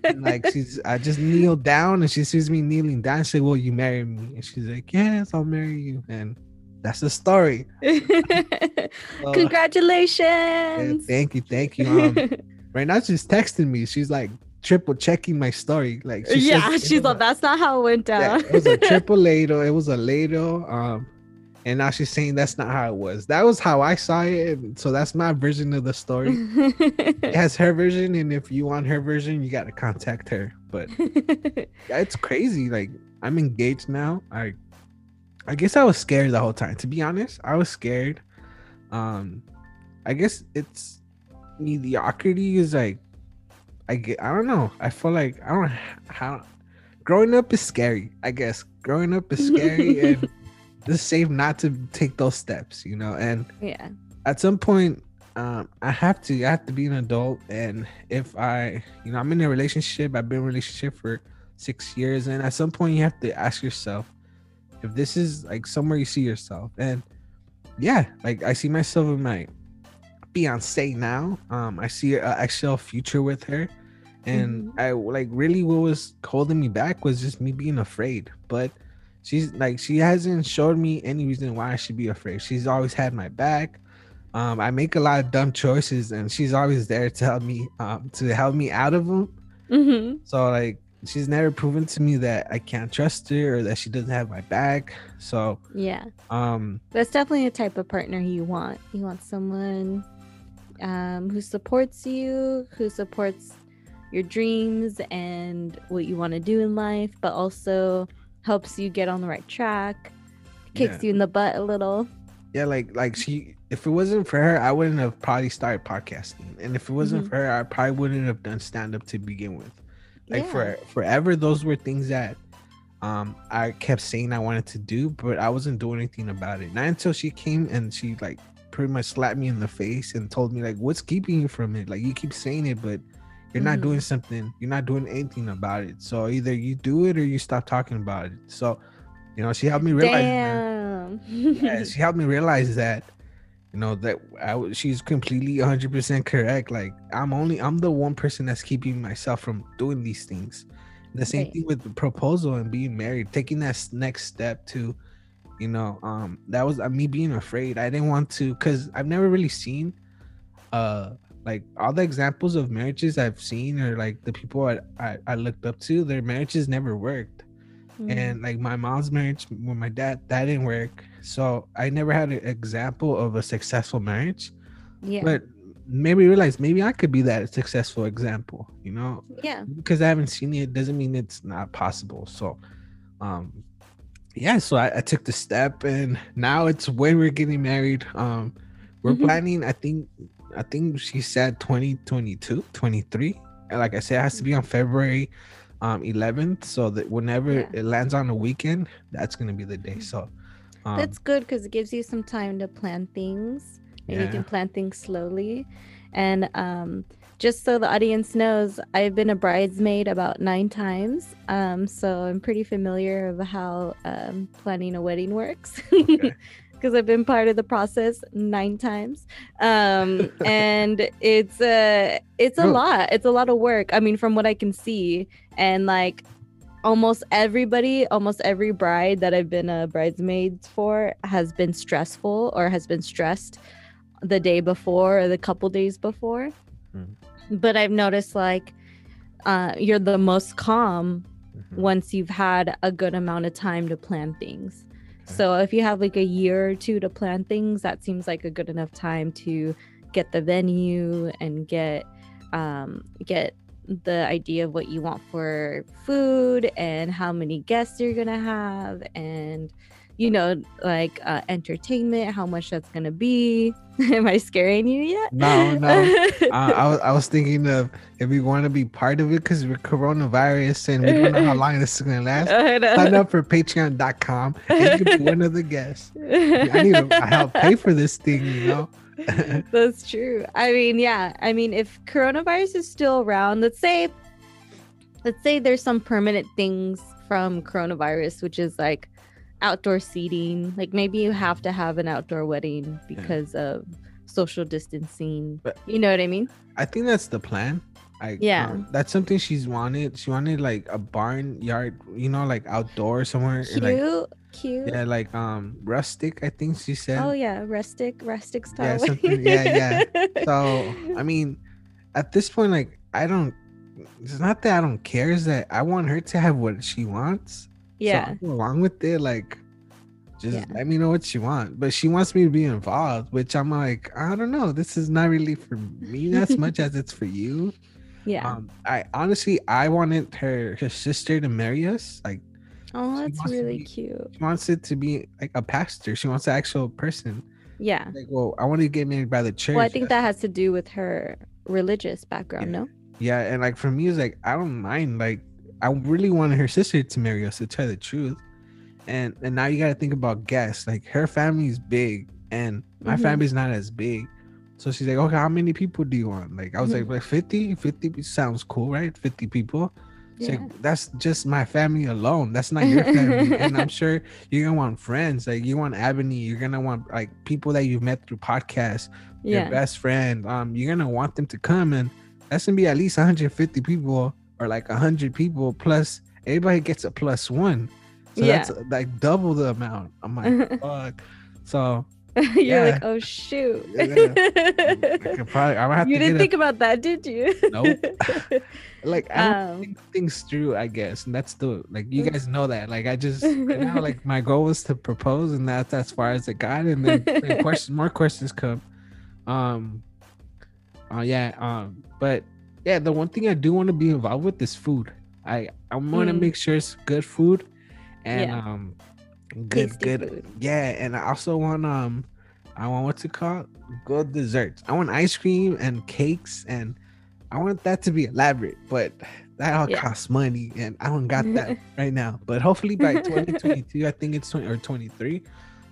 Speaker 2: and, like she's, I just kneel down, and she sees me kneeling down. She said, "Will you marry me?" And she's like, "Yes, I'll marry you." And that's the story. So,
Speaker 1: Congratulations.
Speaker 2: yeah, thank you, thank you. Um, right now she's texting me. She's like triple checking my story. Like she
Speaker 1: yeah,
Speaker 2: says
Speaker 1: she's like, that's not how it went
Speaker 2: yeah,
Speaker 1: down.
Speaker 2: it was a triple ladle. It was a ladle. Um, and now she's saying that's not how it was. That was how I saw it. and So that's my version of the story. It has her version, and if you want her version, you got to contact her. But yeah, it's crazy. Like I'm engaged now. I, I guess I was scared the whole time. To be honest, I was scared. Um, I guess it's mediocrity is like, I get. I don't know. I feel like I don't how. Growing up is scary. I guess growing up is scary, and it's safe not to take those steps. You know, and
Speaker 1: yeah.
Speaker 2: at some point um i have to i have to be an adult and if i you know i'm in a relationship i've been in a relationship for six years and at some point you have to ask yourself if this is like somewhere you see yourself and yeah like i see myself in my fiancée now. Um i see a actual future with her. And i like really what was holding me back was just me being afraid. But she's like she hasn't showed me any reason why i should be afraid. She's always had my back. Um i make a lot of dumb choices and she's always there to help me um to help me out of them
Speaker 1: hmm
Speaker 2: so like she's never proven to me that i can't trust her or that she doesn't have my back so
Speaker 1: Yeah.
Speaker 2: um
Speaker 1: That's definitely the type of partner you want. You want someone um, who supports you, who supports your dreams and what you want to do in life, but also helps you get on the right track, kicks
Speaker 2: Yeah.
Speaker 1: you in the butt a little.
Speaker 2: yeah like like she if it wasn't for her i wouldn't have probably started podcasting and if it wasn't
Speaker 1: Mhm.
Speaker 2: for her i probably wouldn't have done stand-up to begin with like
Speaker 1: Yeah.
Speaker 2: for forever those were things that um i kept saying i wanted to do but i wasn't doing anything about it not until she came and she like pretty much slapped me in the face and told me like what's keeping you from it like you keep saying it but you're not
Speaker 1: Mhm.
Speaker 2: doing something you're not doing anything about it so either you do it or you stop talking about it so you know she helped me realize that
Speaker 1: Damn.
Speaker 2: yeah, she helped me realize that you know that I she's completely 100% correct. Like i'm only i'm the one person that's keeping myself from doing these things. The same
Speaker 1: Right.
Speaker 2: thing with the proposal and being married taking that next step to you know um that was uh, me being afraid. I didn't want to because i've never really seen uh like all the examples of marriages i've seen or like the people i i, I looked up to their marriages never worked.
Speaker 1: Mm.
Speaker 2: and like my mom's marriage with my dad that didn't work so i never had an example of a successful marriage
Speaker 1: yeah,
Speaker 2: but maybe realize maybe i could be that successful example you know?
Speaker 1: Yeah,
Speaker 2: because i haven't seen it doesn't mean it's not possible. So um yeah so i, I took the step and now it's when we're getting married. Um we're
Speaker 1: Mhm.
Speaker 2: planning i think i think she said 2022 23 and like i said it has to be on february um 11th so that whenever
Speaker 1: Yeah.
Speaker 2: it lands on a weekend that's gonna be the day. So um,
Speaker 1: That's good because it gives you some time to plan things and you can plan things slowly. And um, just so the audience knows, I've been a bridesmaid about nine times. Um, so I'm pretty familiar of how um, planning a wedding works.
Speaker 2: Okay.
Speaker 1: Because I've been part of the process nine times, um, and it's a it's a lot. It's a lot of work. I mean, from what I can see, and like almost everybody, almost every bride that I've been a bridesmaid for has been stressful or has been stressed the day before or the couple days before.
Speaker 2: Mhm.
Speaker 1: But I've noticed like uh, you're the most calm
Speaker 2: mhm.
Speaker 1: once you've had a good amount of time to plan things. So if you have like a year or two to plan things, that seems like a good enough time to get the venue and get um, get the idea of what you want for food and how many guests you're gonna have and you know like uh, entertainment how much that's gonna be am i scaring you yet
Speaker 2: No, no. uh, I was I was thinking of if we want to be part of it because we're coronavirus and we don't know how long this is gonna last. Sign up for Patreon.com and you can be one of the guests. I need to help pay for this thing, you know.
Speaker 1: That's true. I mean, yeah. I mean, if coronavirus is still around, let's say, let's say there's some permanent things from coronavirus, which is like outdoor seating. Like maybe you have to have an outdoor wedding because of social distancing.
Speaker 2: But-
Speaker 1: you know what I mean?
Speaker 2: I think that's the plan. I,
Speaker 1: Yeah.
Speaker 2: um, that's something she's wanted. She wanted like a barn yard, you know, like outdoor somewhere.
Speaker 1: Cute,
Speaker 2: and, like,
Speaker 1: cute.
Speaker 2: yeah, like um rustic. I think she said.
Speaker 1: Oh yeah, rustic, rustic style.
Speaker 2: Yeah, something- yeah, so I mean, at this point, like I don't. It's not that I don't care. Is that I want her to have what she wants.
Speaker 1: yeah,
Speaker 2: So along with it. Like, just
Speaker 1: Yeah.
Speaker 2: let me know what she wants. But she wants me to be involved, which I'm like, I don't know. This is not really for me as much as it's for you.
Speaker 1: Yeah.
Speaker 2: Um, I honestly, I wanted her her sister to marry us. Like,
Speaker 1: oh, that's really
Speaker 2: be-
Speaker 1: cute.
Speaker 2: she wants it to be like a pastor. She wants an actual person.
Speaker 1: Yeah.
Speaker 2: Like, well, I want to get married by the church.
Speaker 1: Well, I think that has to do with her religious background. No.
Speaker 2: Yeah, and like for me, it's like I don't mind. Like I really wanted her sister to marry us to tell the truth. And and now you gotta think about guests. Like her family's big and my
Speaker 1: Mhm.
Speaker 2: family's not as big. So she's like, okay, how many people do you want? Like I was
Speaker 1: Mhm.
Speaker 2: like, like 50? 50 sounds cool, right? 50 people. She's
Speaker 1: Yeah.
Speaker 2: like, that's just my family alone. That's not your family. and I'm sure you're gonna want friends. Like you want Ebony, you're gonna want like people that you've met through podcasts
Speaker 1: yeah.
Speaker 2: your best friend um you're gonna want them to come and that's gonna be at least 150 people or like 100 people plus everybody gets a plus one so
Speaker 1: Yeah.
Speaker 2: that's like double the amount i'm like fuck so
Speaker 1: You're
Speaker 2: Yeah.
Speaker 1: like, oh shoot.
Speaker 2: Yeah. I probably i have
Speaker 1: you didn't think about that, did you?
Speaker 2: Nope. like i don't
Speaker 1: um,
Speaker 2: think things through i guess and that's the like you guys know that like i just right now like my goal was to propose and that's as far as it got and then, then questions more questions come um uh yeah um but yeah the one thing i do want to be involved with is food i i want to
Speaker 1: Mm.
Speaker 2: make sure it's good food and
Speaker 1: Yeah.
Speaker 2: um good good
Speaker 1: food.
Speaker 2: yeah and i also want um i want what's it called good desserts i want ice cream and cakes and i want that to be elaborate but that all
Speaker 1: Yeah.
Speaker 2: costs money and i don't got that right now but hopefully by 2022 i think it's 20 or 23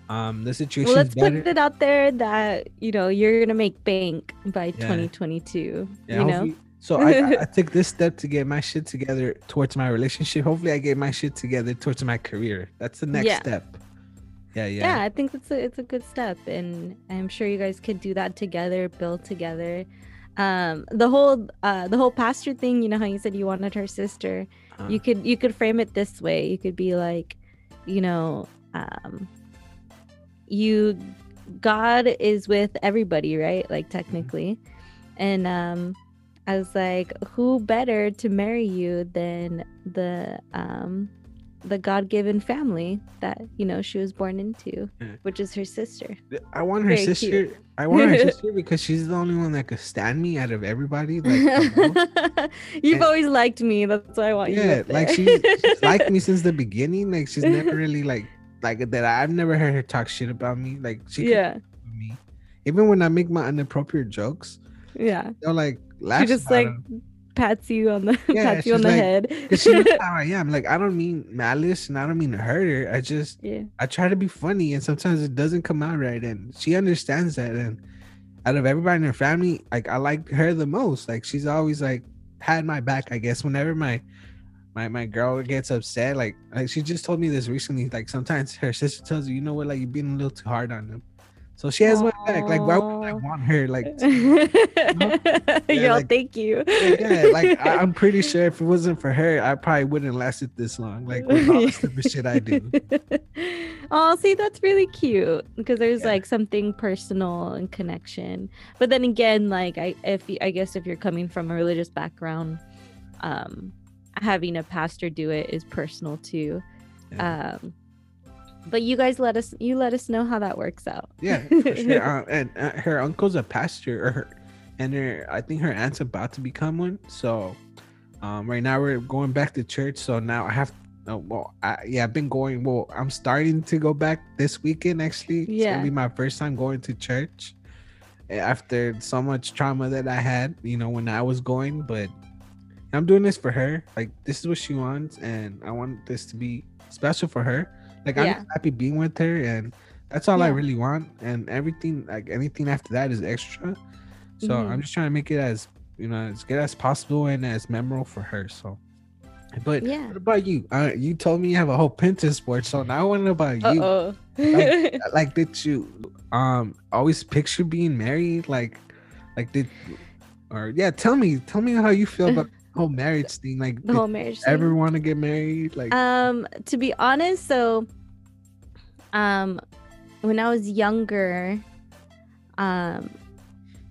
Speaker 2: um the situation
Speaker 1: well, let's
Speaker 2: better
Speaker 1: put it out there that you know you're gonna make bank by
Speaker 2: Yeah.
Speaker 1: 2022.
Speaker 2: Yeah,
Speaker 1: you know,
Speaker 2: So I, I, took this step to get my shit together towards my relationship. Hopefully, I get my shit together towards my career. That's the next
Speaker 1: Yeah.
Speaker 2: step. Yeah, yeah.
Speaker 1: yeah i think it's a it's a good step and i'm sure you guys could do that together build together um the whole uh the whole pastor thing you know how you said you wanted her sister
Speaker 2: Uh,
Speaker 1: you could you could frame it this way you could be like you know um you god is with everybody right like technically and um i was like who better to marry you than the um the god-given family that you know she was born into which is her sister
Speaker 2: I want her
Speaker 1: Very
Speaker 2: sister.
Speaker 1: cute.
Speaker 2: I want her sister because she's the only one that could stand me out of everybody. Like,
Speaker 1: you've
Speaker 2: And-
Speaker 1: always liked me that's why i want you
Speaker 2: yeah, like she's, she's liked me since the beginning. Like she's never really like like that. I've never heard her talk shit about me. Like she could
Speaker 1: yeah
Speaker 2: me. Even when I make my inappropriate jokes,
Speaker 1: yeah
Speaker 2: they'll like
Speaker 1: she just like pats you on the
Speaker 2: Yeah,
Speaker 1: pats you on the
Speaker 2: like-
Speaker 1: head
Speaker 2: she knows how I am. Like I don't mean malice and I don't mean to hurt her. I just
Speaker 1: yeah
Speaker 2: I try to be funny and sometimes it doesn't come out right and she understands that and out of everybody in her family, like I like her the most. Like she's always like had my back, I guess. Whenever my my my girl gets upset, like like she just told me this recently. Like sometimes her sister tells her, you know what, like you're being a little too hard on them. So she has my back. Like why would I want her? Like Yeah,
Speaker 1: Yo,
Speaker 2: like-
Speaker 1: thank you.
Speaker 2: yeah, like I, I'm pretty sure if it wasn't for her, I probably wouldn't lasted this long. Like with all the stupid shit I do.
Speaker 1: oh, see, that's really cute because there's
Speaker 2: Yeah.
Speaker 1: like something personal and connection. But then again, like I, if I guess if you're coming from a religious background, um, having a pastor do it is personal too.
Speaker 2: Yeah.
Speaker 1: Um, but you guys let us, you let us know how that works out.
Speaker 2: Yeah, for sure. Uh, and uh, her uncle's a pastor, or her, and her, I think her aunt's about to become one. So, um, right now we're going back to church. So now I have, uh, well, I, yeah, I've been going. Well, I'm starting to go back this weekend. Actually, it's
Speaker 1: Yeah.
Speaker 2: gonna be my first time going to church after so much trauma that I had. You know, when I was going, but I'm doing this for her. Like this is what she wants, and I want this to be special for her. Like I'm
Speaker 1: Yeah.
Speaker 2: just happy being with her, and that's all I really want. And everything, like anything after that, is extra. So
Speaker 1: Mhm.
Speaker 2: I'm just trying to make it as you know as good as possible and as memorable for her. So, but
Speaker 1: Yeah.
Speaker 2: what about you? Uh, you told me you have a whole Pinterest board, so now I want to know about
Speaker 1: Uh
Speaker 2: you. Like, like did you um always picture being married? Like, like did or yeah? Tell me, tell me how you feel about whole marriage thing. Like,
Speaker 1: the whole marriage.
Speaker 2: ever want to get married? Like,
Speaker 1: Um, to be honest, so um when I was younger, um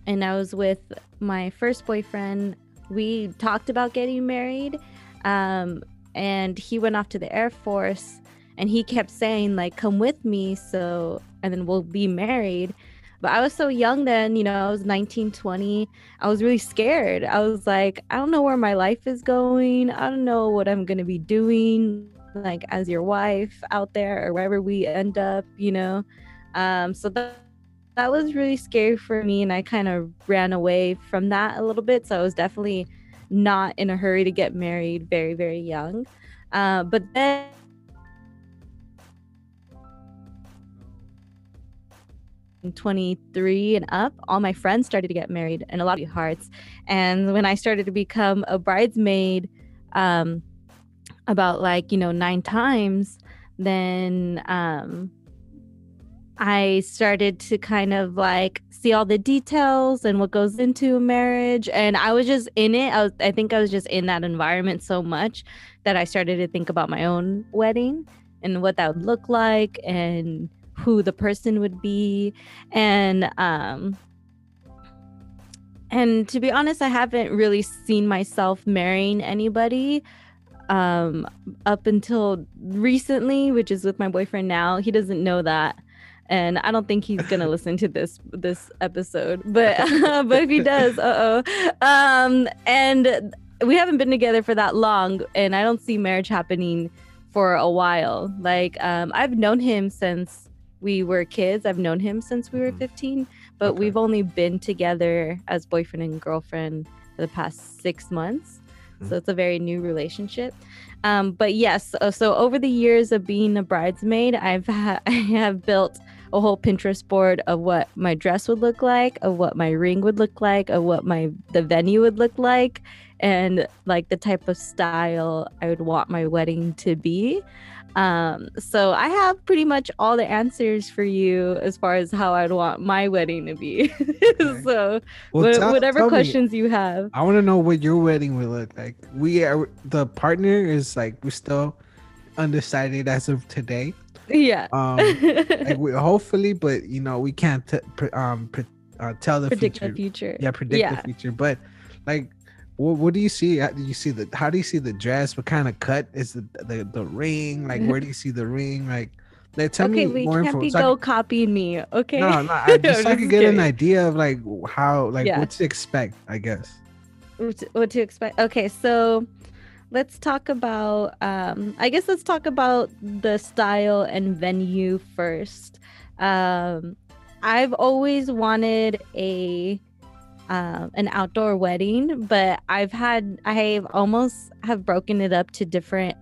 Speaker 1: and I was with my first boyfriend, we talked about getting married. Um and he went off to the Air Force and he kept saying like come with me so and then we'll be married. But I was so young then, you know, I was 19, 20. I was really scared. I was like, I don't know where my life is going. I don't know what I'm going to be doing like as your wife out there or wherever we end up, you know. Um so that that was really scary for me and I kind of ran away from that a little bit. So I was definitely not in a hurry to get married very very young. Uh, but then 23 and up, all my friends started to get married and a lot of hearts. And when I started to become a bridesmaid, um, about like, you know, nine times, then um, I started to kind of like see all the details and what goes into a marriage. And I was just in it. I was, I think I was just in that environment so much that I started to think about my own wedding and what that would look like and who the person would be. And um and to be honest, I haven't really seen myself marrying anybody um up until recently, which is with my boyfriend now. He doesn't know that. And I don't think he's gonna listen to this this episode, but but if he does, uh oh. Um, and we haven't been together for that long, and I don't see marriage happening for a while. Like, um, I've known him since we were kids. I've known him since we were
Speaker 2: Mhm.
Speaker 1: 15, but
Speaker 2: Okay.
Speaker 1: we've only been together as boyfriend and girlfriend for the past six months.
Speaker 2: Mhm.
Speaker 1: So it's a very new relationship. Um, but yes, so, so over the years of being a bridesmaid, I've ha- I have built a whole Pinterest board of what my dress would look like, of what my ring would look like, of what my the venue would look like, and like the type of style I would want my wedding to be. Um, so I have pretty much all the answers for you as far as how I'd want my wedding to be. Okay. so well, tell, whatever tell questions me, you have.
Speaker 2: I want to know what your wedding would look like. We are the partner is like we're still undecided as of today.
Speaker 1: Yeah.
Speaker 2: Um, like we, hopefully, but you know we can't t- pre- um pre- uh, tell the
Speaker 1: predict
Speaker 2: future.
Speaker 1: the future.
Speaker 2: Yeah, predict yeah. the future. But like what, what do you see? How do you see the? How do you see the dress? What kind of cut is the the, the ring? Like where do you see the ring? Like, like tell
Speaker 1: okay,
Speaker 2: me
Speaker 1: more info. Be so go can, copying me. Okay.
Speaker 2: No, no. I just so I could get an idea of like how like yeah. what to expect. I guess.
Speaker 1: What to, what to expect? Okay, so let's talk about. Um, I guess let's talk about the style and venue first. Um, I've always wanted a uh, an outdoor wedding, but I've had I've almost have broken it up to different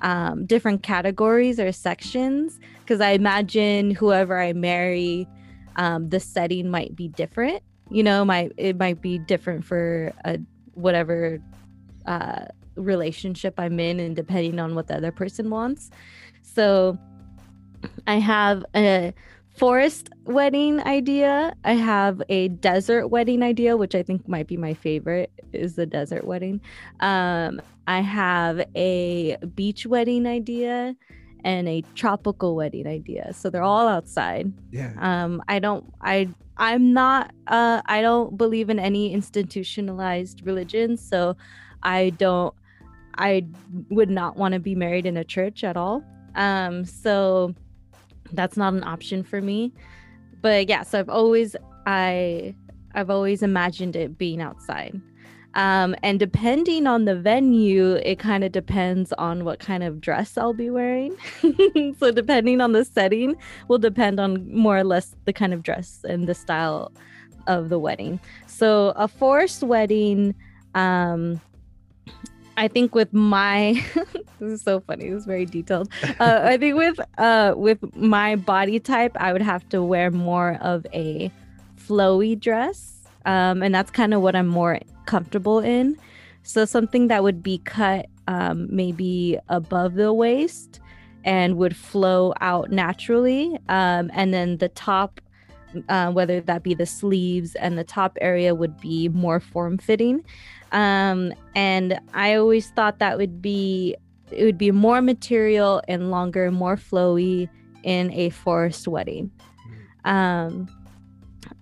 Speaker 1: um, different categories or sections because I imagine whoever I marry, um, the setting might be different. You know, might it might be different for a whatever uh, relationship I'm in, and depending on what the other person wants. So I have a forest wedding idea. I have a desert wedding idea, which I think might be my favorite is the desert wedding. Um, I have a beach wedding idea and a tropical wedding idea. So they're all outside.
Speaker 2: Yeah.
Speaker 1: Um, I don't I I'm not uh I don't believe in any institutionalized religion, so I don't I would not want to be married in a church at all. Um, so that's not an option for me. But yeah so i've always i i've always imagined it being outside. Um, and depending on the venue it kind of depends on what kind of dress i'll be wearing. So depending on the setting will depend on more or less the kind of dress and the style of the wedding. So a forced wedding um, I think with my this is so funny. This is very detailed. Uh, I think with uh with my body type, I would have to wear more of a flowy dress, um, and that's kind of what I'm more comfortable in. So something that would be cut um, maybe above the waist and would flow out naturally, um, and then the top. Uh, whether that be the sleeves and the top area would be more form fitting um, and I always thought that would be it would be more material and longer, more flowy in a forest wedding. Um,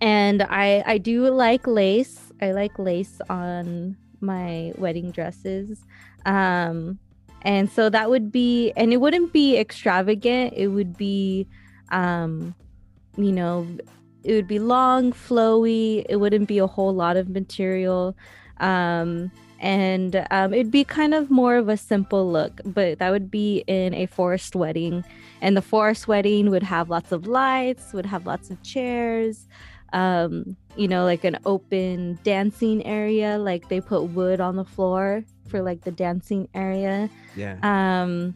Speaker 1: and I I do like lace. I like lace on my wedding dresses. Um, and so that would be and it wouldn't be extravagant. It would be um, you know, it would be long, flowy. It wouldn't be a whole lot of material. Um, and um, it'd be kind of more of a simple look, but that would be in a forest wedding. And the forest wedding would have lots of lights, would have lots of chairs, um, you know, like an open dancing area, like they put wood on the floor for like the dancing area.
Speaker 2: Yeah.
Speaker 1: Um,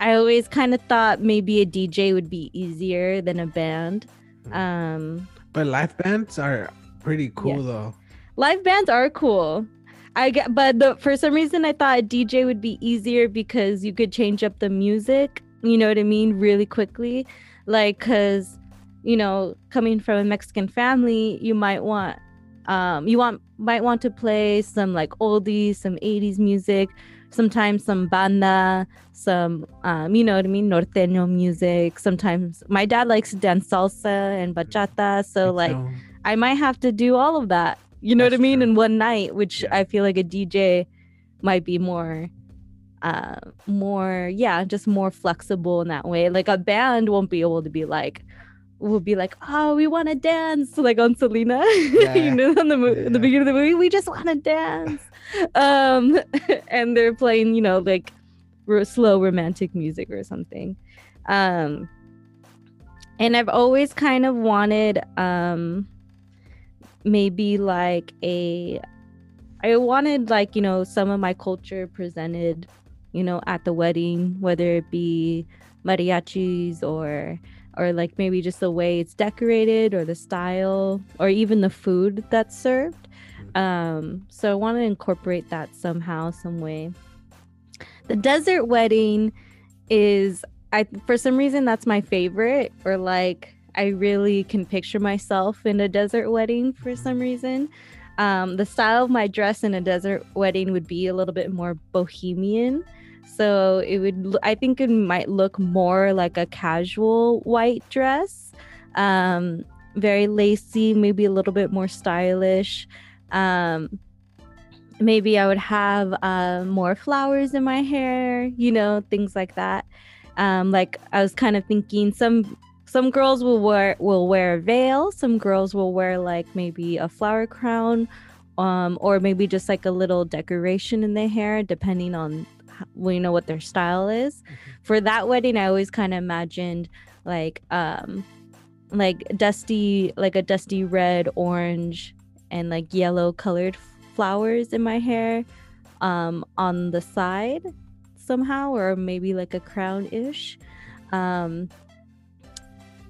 Speaker 1: I always kind of thought maybe a DJ would be easier than a band. Hmm. Um,
Speaker 2: but live bands are pretty cool yeah. though
Speaker 1: live bands are cool. I get, but the for some reason I thought a DJ would be easier because you could change up the music. You know what I mean? Really quickly, like because you know coming from a Mexican family, you might want um you want might want to play some like oldies, some 80s music, sometimes some banda, some um, you know what I mean, norteño music. Sometimes my dad likes to dance salsa and bachata, so like I might have to do all of that you know That's what I mean? True. In one night, which yeah. I feel like a DJ might be more uh more yeah, just more flexible in that way. Like a band won't be able to be like will be like, oh, we want to dance, like on Selena, yeah. you know, in the, mo- yeah. the beginning of the movie, we just want to dance. um, and they're playing, you know, like slow romantic music or something. Um, and I've always kind of wanted, um, maybe like a I wanted like, you know, some of my culture presented, you know, at the wedding, whether it be mariachis or or like maybe just the way it's decorated or the style or even the food that's served. Um, so I want to incorporate that somehow, some way. The desert wedding is I for some reason that's my favorite or like I really can picture myself in a desert wedding for some reason. Um, the style of my dress in a desert wedding would be a little bit more bohemian. So it would, I think it might look more like a casual white dress, um, very lacy, maybe a little bit more stylish. Um, maybe I would have uh, more flowers in my hair, you know, things like that. Um, like I was kind of thinking some some girls will wear will wear a veil, some girls will wear like maybe a flower crown, um, or maybe just like a little decoration in their hair, depending on well, you know what their style is. Mm-hmm. For that wedding, I always kind of imagined like um like dusty like a dusty red, orange, and like yellow colored flowers in my hair um on the side somehow or maybe like a crown ish um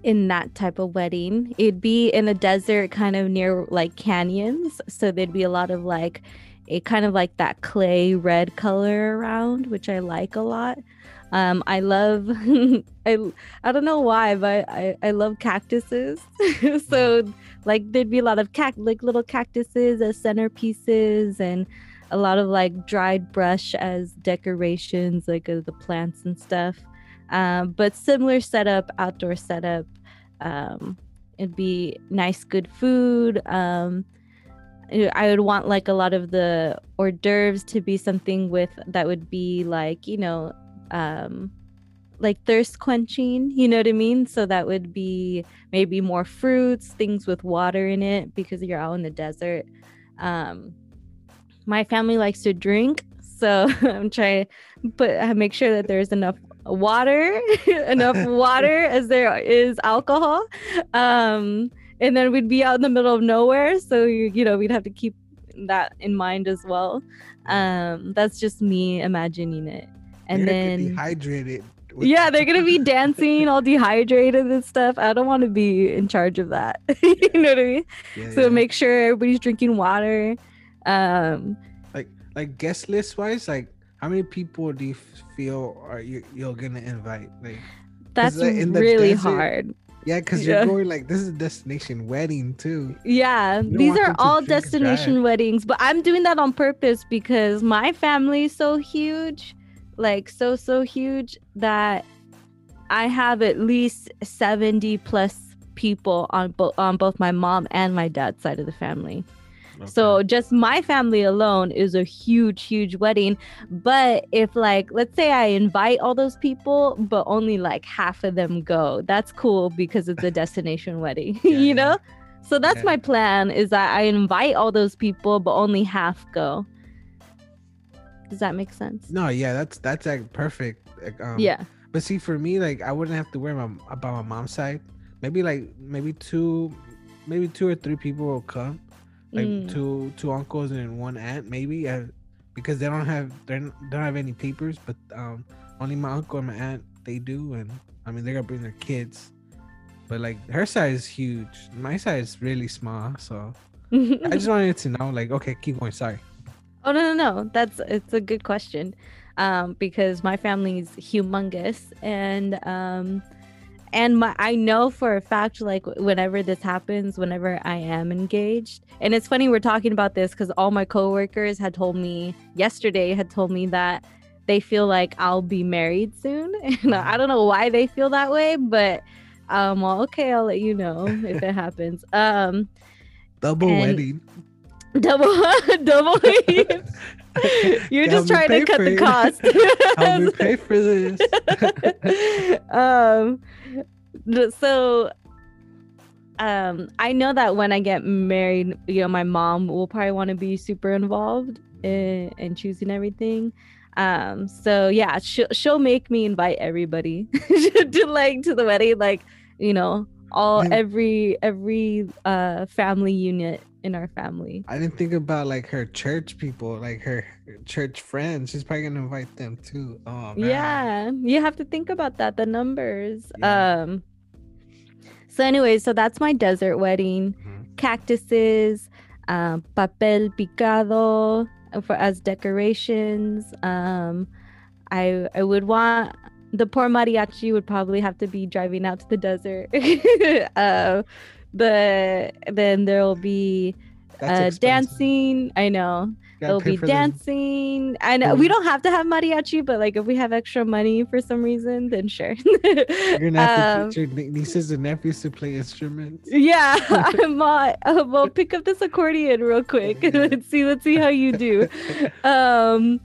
Speaker 1: in that type of wedding. It'd be in a desert kind of near like canyons. So there'd be a lot of like a kind of like that clay red color around which i like a lot. Um i love i i don't know why but i i love cactuses. So like there'd be a lot of cact like little cactuses as centerpieces and a lot of like dried brush as decorations like uh, the plants and stuff um, but similar setup outdoor setup um, it'd be nice good food um, i would want like a lot of the hors d'oeuvres to be something with that would be like you know um, like thirst quenching, you know what I mean? So that would be maybe more fruits, things with water in it because you're out in the desert. Um, my family likes to drink, so I'm trying to put uh, make sure that there's enough water, enough water as there is alcohol. Um, and then we'd be out in the middle of nowhere, so you you know we'd have to keep that in mind as well. Um, that's just me imagining it. And then
Speaker 2: dehydrated
Speaker 1: yeah, they're gonna be dancing all dehydrated and stuff. I don't want to be in charge of that. you know what I mean? Yeah, so yeah. make sure everybody's drinking water. Um,
Speaker 2: like like guest list wise, like how many people do you feel are you you're gonna invite? Like
Speaker 1: that's like, really desert, hard.
Speaker 2: Yeah, because yeah. you're going like this is a destination wedding too.
Speaker 1: Yeah, these are all destination weddings, but I'm doing that on purpose because my family is so huge like so so huge that I have at least 70 plus people on both on both my mom and my dad's side of the family. Okay. So just my family alone is a huge huge wedding, but if like let's say I invite all those people but only like half of them go. That's cool because it's a destination wedding, yeah, you know? So that's yeah. my plan is that I invite all those people but only half go. Does that make sense?
Speaker 2: No, yeah, that's that's like perfect. Like, um,
Speaker 1: yeah.
Speaker 2: But see, for me, like I wouldn't have to worry about, about my mom's side. Maybe like maybe two, maybe two or three people will come, like mm. two two uncles and one aunt, maybe, uh, because they don't have they don't have any papers. But um, only my uncle and my aunt they do, and I mean they're gonna bring their kids. But like her side is huge. My side is really small, so I just wanted to know. Like, okay, keep going. Sorry.
Speaker 1: Oh no, no, no. That's it's a good question. Um, because my family's humongous and um and my I know for a fact like whenever this happens, whenever I am engaged. And it's funny we're talking about this cuz all my coworkers had told me yesterday had told me that they feel like I'll be married soon. And I don't know why they feel that way, but um well okay, I'll let you know if it happens. Um
Speaker 2: double wedding
Speaker 1: double double You're just trying to cut the cost.
Speaker 2: Help me pay for this.
Speaker 1: um so um I know that when I get married, you know, my mom will probably want to be super involved in, in choosing everything. Um so yeah, she'll she'll make me invite everybody to like to the wedding, like, you know, all every every uh family unit in our family.
Speaker 2: I didn't think about like her church people, like her church friends. She's probably gonna invite them too. Oh
Speaker 1: man. Yeah, you have to think about that. The numbers. Yeah. Um, So, anyway, so that's my desert wedding.
Speaker 2: Mhm.
Speaker 1: Cactuses, um, papel picado for as decorations. Um, I I would want the poor mariachi would probably have to be driving out to the desert. uh, but then there will be uh, dancing. I know there'll be dancing. I know we don't have to have mariachi, but like if we have extra money for some reason, then sure.
Speaker 2: You're gonna have
Speaker 1: Um,
Speaker 2: to teach your nieces and nephews to play instruments.
Speaker 1: yeah, I'm uh, uh, well, pick up this accordion real quick. Let's see, let's see how you do. Um,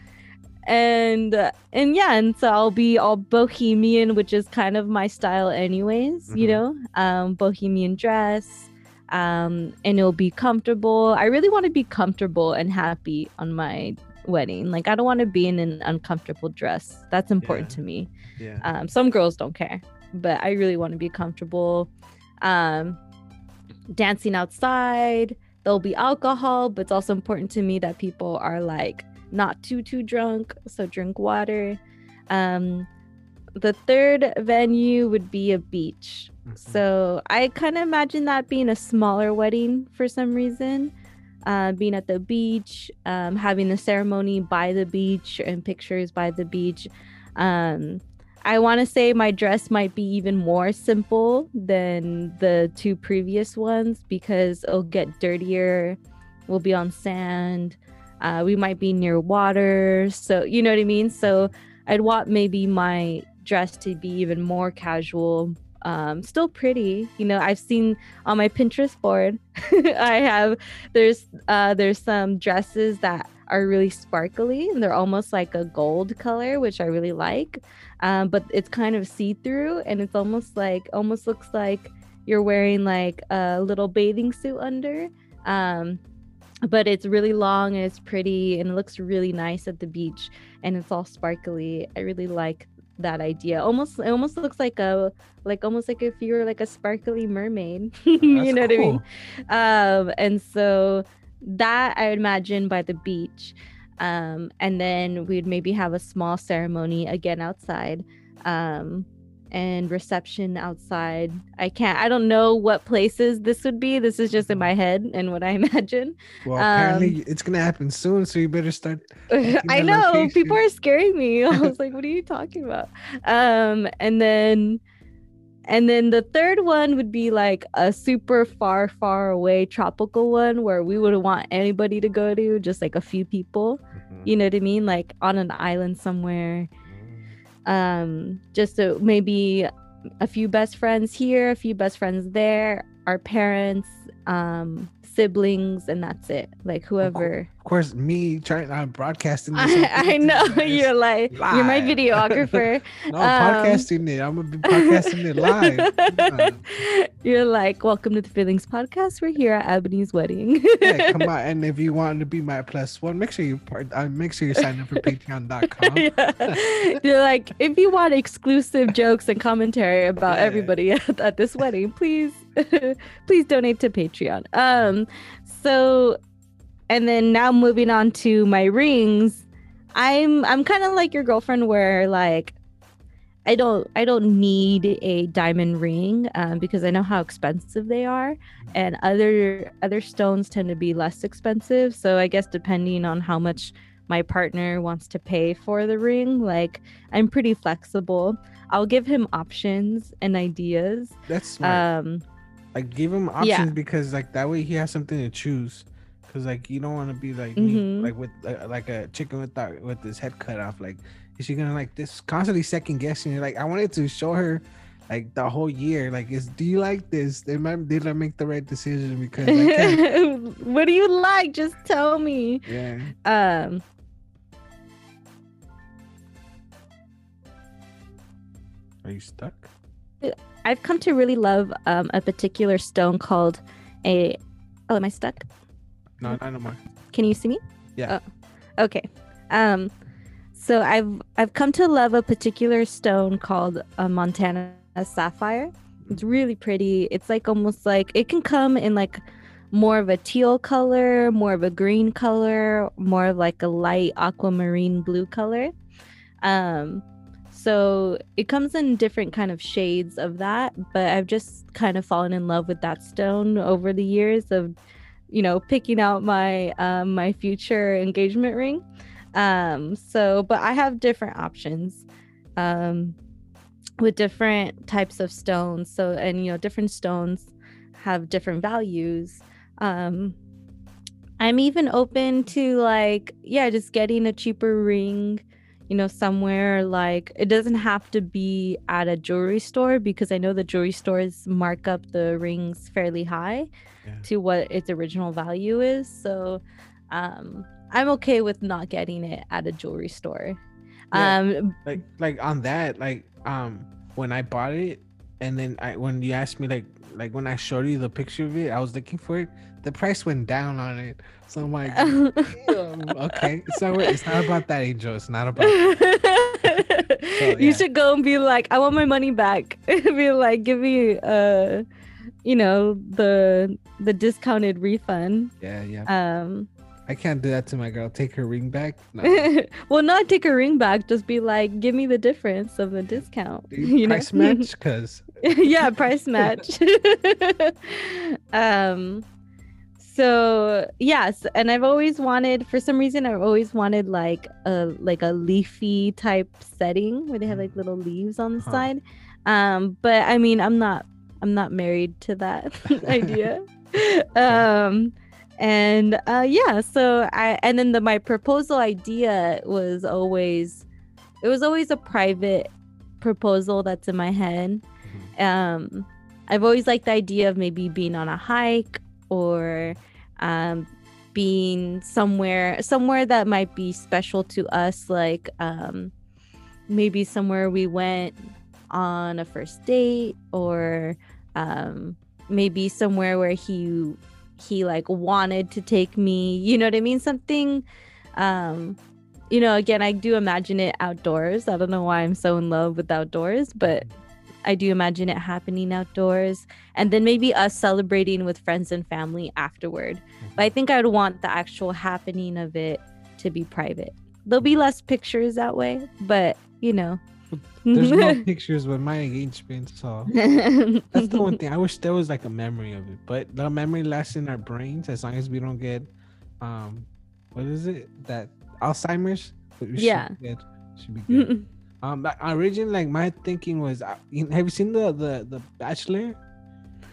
Speaker 1: and uh, and yeah, and so I'll be all bohemian, which is kind of my style, anyways. You
Speaker 2: Mhm.
Speaker 1: know, um, bohemian dress, um, and it'll be comfortable. I really want to be comfortable and happy on my wedding. Like, I don't want to be in an uncomfortable dress. That's important
Speaker 2: Yeah.
Speaker 1: to me.
Speaker 2: Yeah.
Speaker 1: Um, some girls don't care, but I really want to be comfortable. Um, dancing outside, there'll be alcohol, but it's also important to me that people are like not too too drunk, so drink water. Um, the third venue would be a beach.
Speaker 2: Mhm.
Speaker 1: So I kind of imagine that being a smaller wedding for some reason. Uh, being at the beach, um, having the ceremony by the beach and pictures by the beach. Um, I want to say my dress might be even more simple than the two previous ones because it'll get dirtier. We'll be on sand. Uh, we might be near water. So, you know what I mean? So, I'd want maybe my dress to be even more casual. Um, still pretty, you know. I've seen on my Pinterest board. I have there's uh, there's some dresses that are really sparkly and they're almost like a gold color, which I really like. Um, but it's kind of see through and it's almost like almost looks like you're wearing like a little bathing suit under. Um, but it's really long and it's pretty and it looks really nice at the beach and it's all sparkly. I really like that idea. Almost it almost looks like a like almost like if you were like a sparkly mermaid. you know what I mean? um and so that i would imagine by the beach um and then we'd maybe have a small ceremony again outside um and reception outside. I can't i don't know what places this would be. This is just in my head and what i imagine.
Speaker 2: Well,
Speaker 1: Um,
Speaker 2: apparently it's gonna happen soon, so you better start.
Speaker 1: i know people are scaring me. I was like what are you talking about? Um and then and then the third one would be like a super far far away tropical one where we wouldn't want anybody to go to just like a few people. You know what i mean? Like on an island somewhere um just so maybe a few best friends here a few best friends there our parents um siblings and that's it like whoever
Speaker 2: Of course, me trying I'm broadcasting. This
Speaker 1: I, I know you're like you're my videographer
Speaker 2: No,
Speaker 1: um,
Speaker 2: podcasting it. I'm gonna be podcasting it live.
Speaker 1: You're like welcome to the feelings podcast we're here at ebony's wedding
Speaker 2: yeah, come on. And if you want to be my plus one, make sure you part. Uh, make sure you sign up for Patreon.com.
Speaker 1: Yeah. You're like, if you want exclusive jokes and commentary about
Speaker 2: Yeah.
Speaker 1: everybody at, at this wedding, please, please donate to Patreon. Um, so, and then now moving on to my rings, I'm I'm kind of like your girlfriend, where like. I don't I don't need a diamond ring um, because I know how expensive they are and other other stones tend to be less expensive so I guess depending on how much my partner wants to pay for the ring. Like I'm pretty flexible. I'll give him options and ideas.
Speaker 2: That's smart.
Speaker 1: Um
Speaker 2: like give him options
Speaker 1: yeah.
Speaker 2: because like that way he has something to choose. Cause like you don't want to be like me,
Speaker 1: Mhm.
Speaker 2: like with uh, like a chicken with that with his head cut off. Like is she gonna like this constantly second guessing? You're like I wanted to show her like the whole year. Like is do you like this? They might did I make the right decision because
Speaker 1: what do you like? Just tell me.
Speaker 2: yeah.
Speaker 1: Um
Speaker 2: Are you stuck?
Speaker 1: I've come to really love um, a particular stone called a Oh, am I stuck?
Speaker 2: No, I don't more.
Speaker 1: Can you see me?
Speaker 2: Yeah.
Speaker 1: Oh, okay. Um, so I've I've come to love a particular stone called a Montana sapphire. It's really pretty. It's like almost like it can come in like more of a teal color, more of a green color, more of like a light aquamarine blue color. Um, so it comes in different kind of shades of that, but I've just kind of fallen in love with that stone over the years of, you know, picking out my um, my future engagement ring. Um, so, but I have different options. Um, with different types of stones. So, and you know, different stones have different values. Um, I'm even open to like, yeah, just getting a cheaper ring, you know, somewhere like it doesn't have to be at a jewelry store because I know the jewelry stores mark up the rings fairly high yeah. to what its original value is. So, um, I'm okay with not getting it at a jewelry store.
Speaker 2: Yeah, um, like like on that, like um when I bought it, and then I when you asked me like like when I showed you the picture of it, I was looking for it. The price went down on it, so I'm like, okay, it's not it's not about that, Angel. It's not about.
Speaker 1: So, yeah. You should go and be like, I want my money back. be like, give me uh, you know the the discounted refund.
Speaker 2: Yeah, yeah. Um, I can't do that to my girl. Take her ring back.
Speaker 1: No. well, not take her ring back. Just be like, give me the difference of the discount. You
Speaker 2: price know? match, because
Speaker 1: yeah, price match. um, so yes, and I've always wanted, for some reason, I've always wanted like a like a leafy type setting where they have like little leaves on the huh. side. Um, but I mean, I'm not, I'm not married to that idea. um and uh yeah so i and then the my proposal idea was always it was always a private proposal that's in my head. Um i've always liked the idea of maybe being on a hike or um being somewhere somewhere that might be special to us like um maybe somewhere we went on a first date or um maybe somewhere where he he like wanted to take me you know what i mean? Something um you know again i do imagine it outdoors. I don't know why i'm so in love with outdoors but i do imagine it happening outdoors and then maybe us celebrating with friends and family afterward but i think i'd want the actual happening of it to be private there'll be less pictures that way but you know
Speaker 2: there's no pictures with my engagement, so that's the one thing. I wish there was like a memory of it, but the memory lasts in our brains as long as we don't get, um, what is it that Alzheimer's?
Speaker 1: yeah, should be good.
Speaker 2: Should be good. Um, originally, like my thinking was, uh, have you seen the the the Bachelor?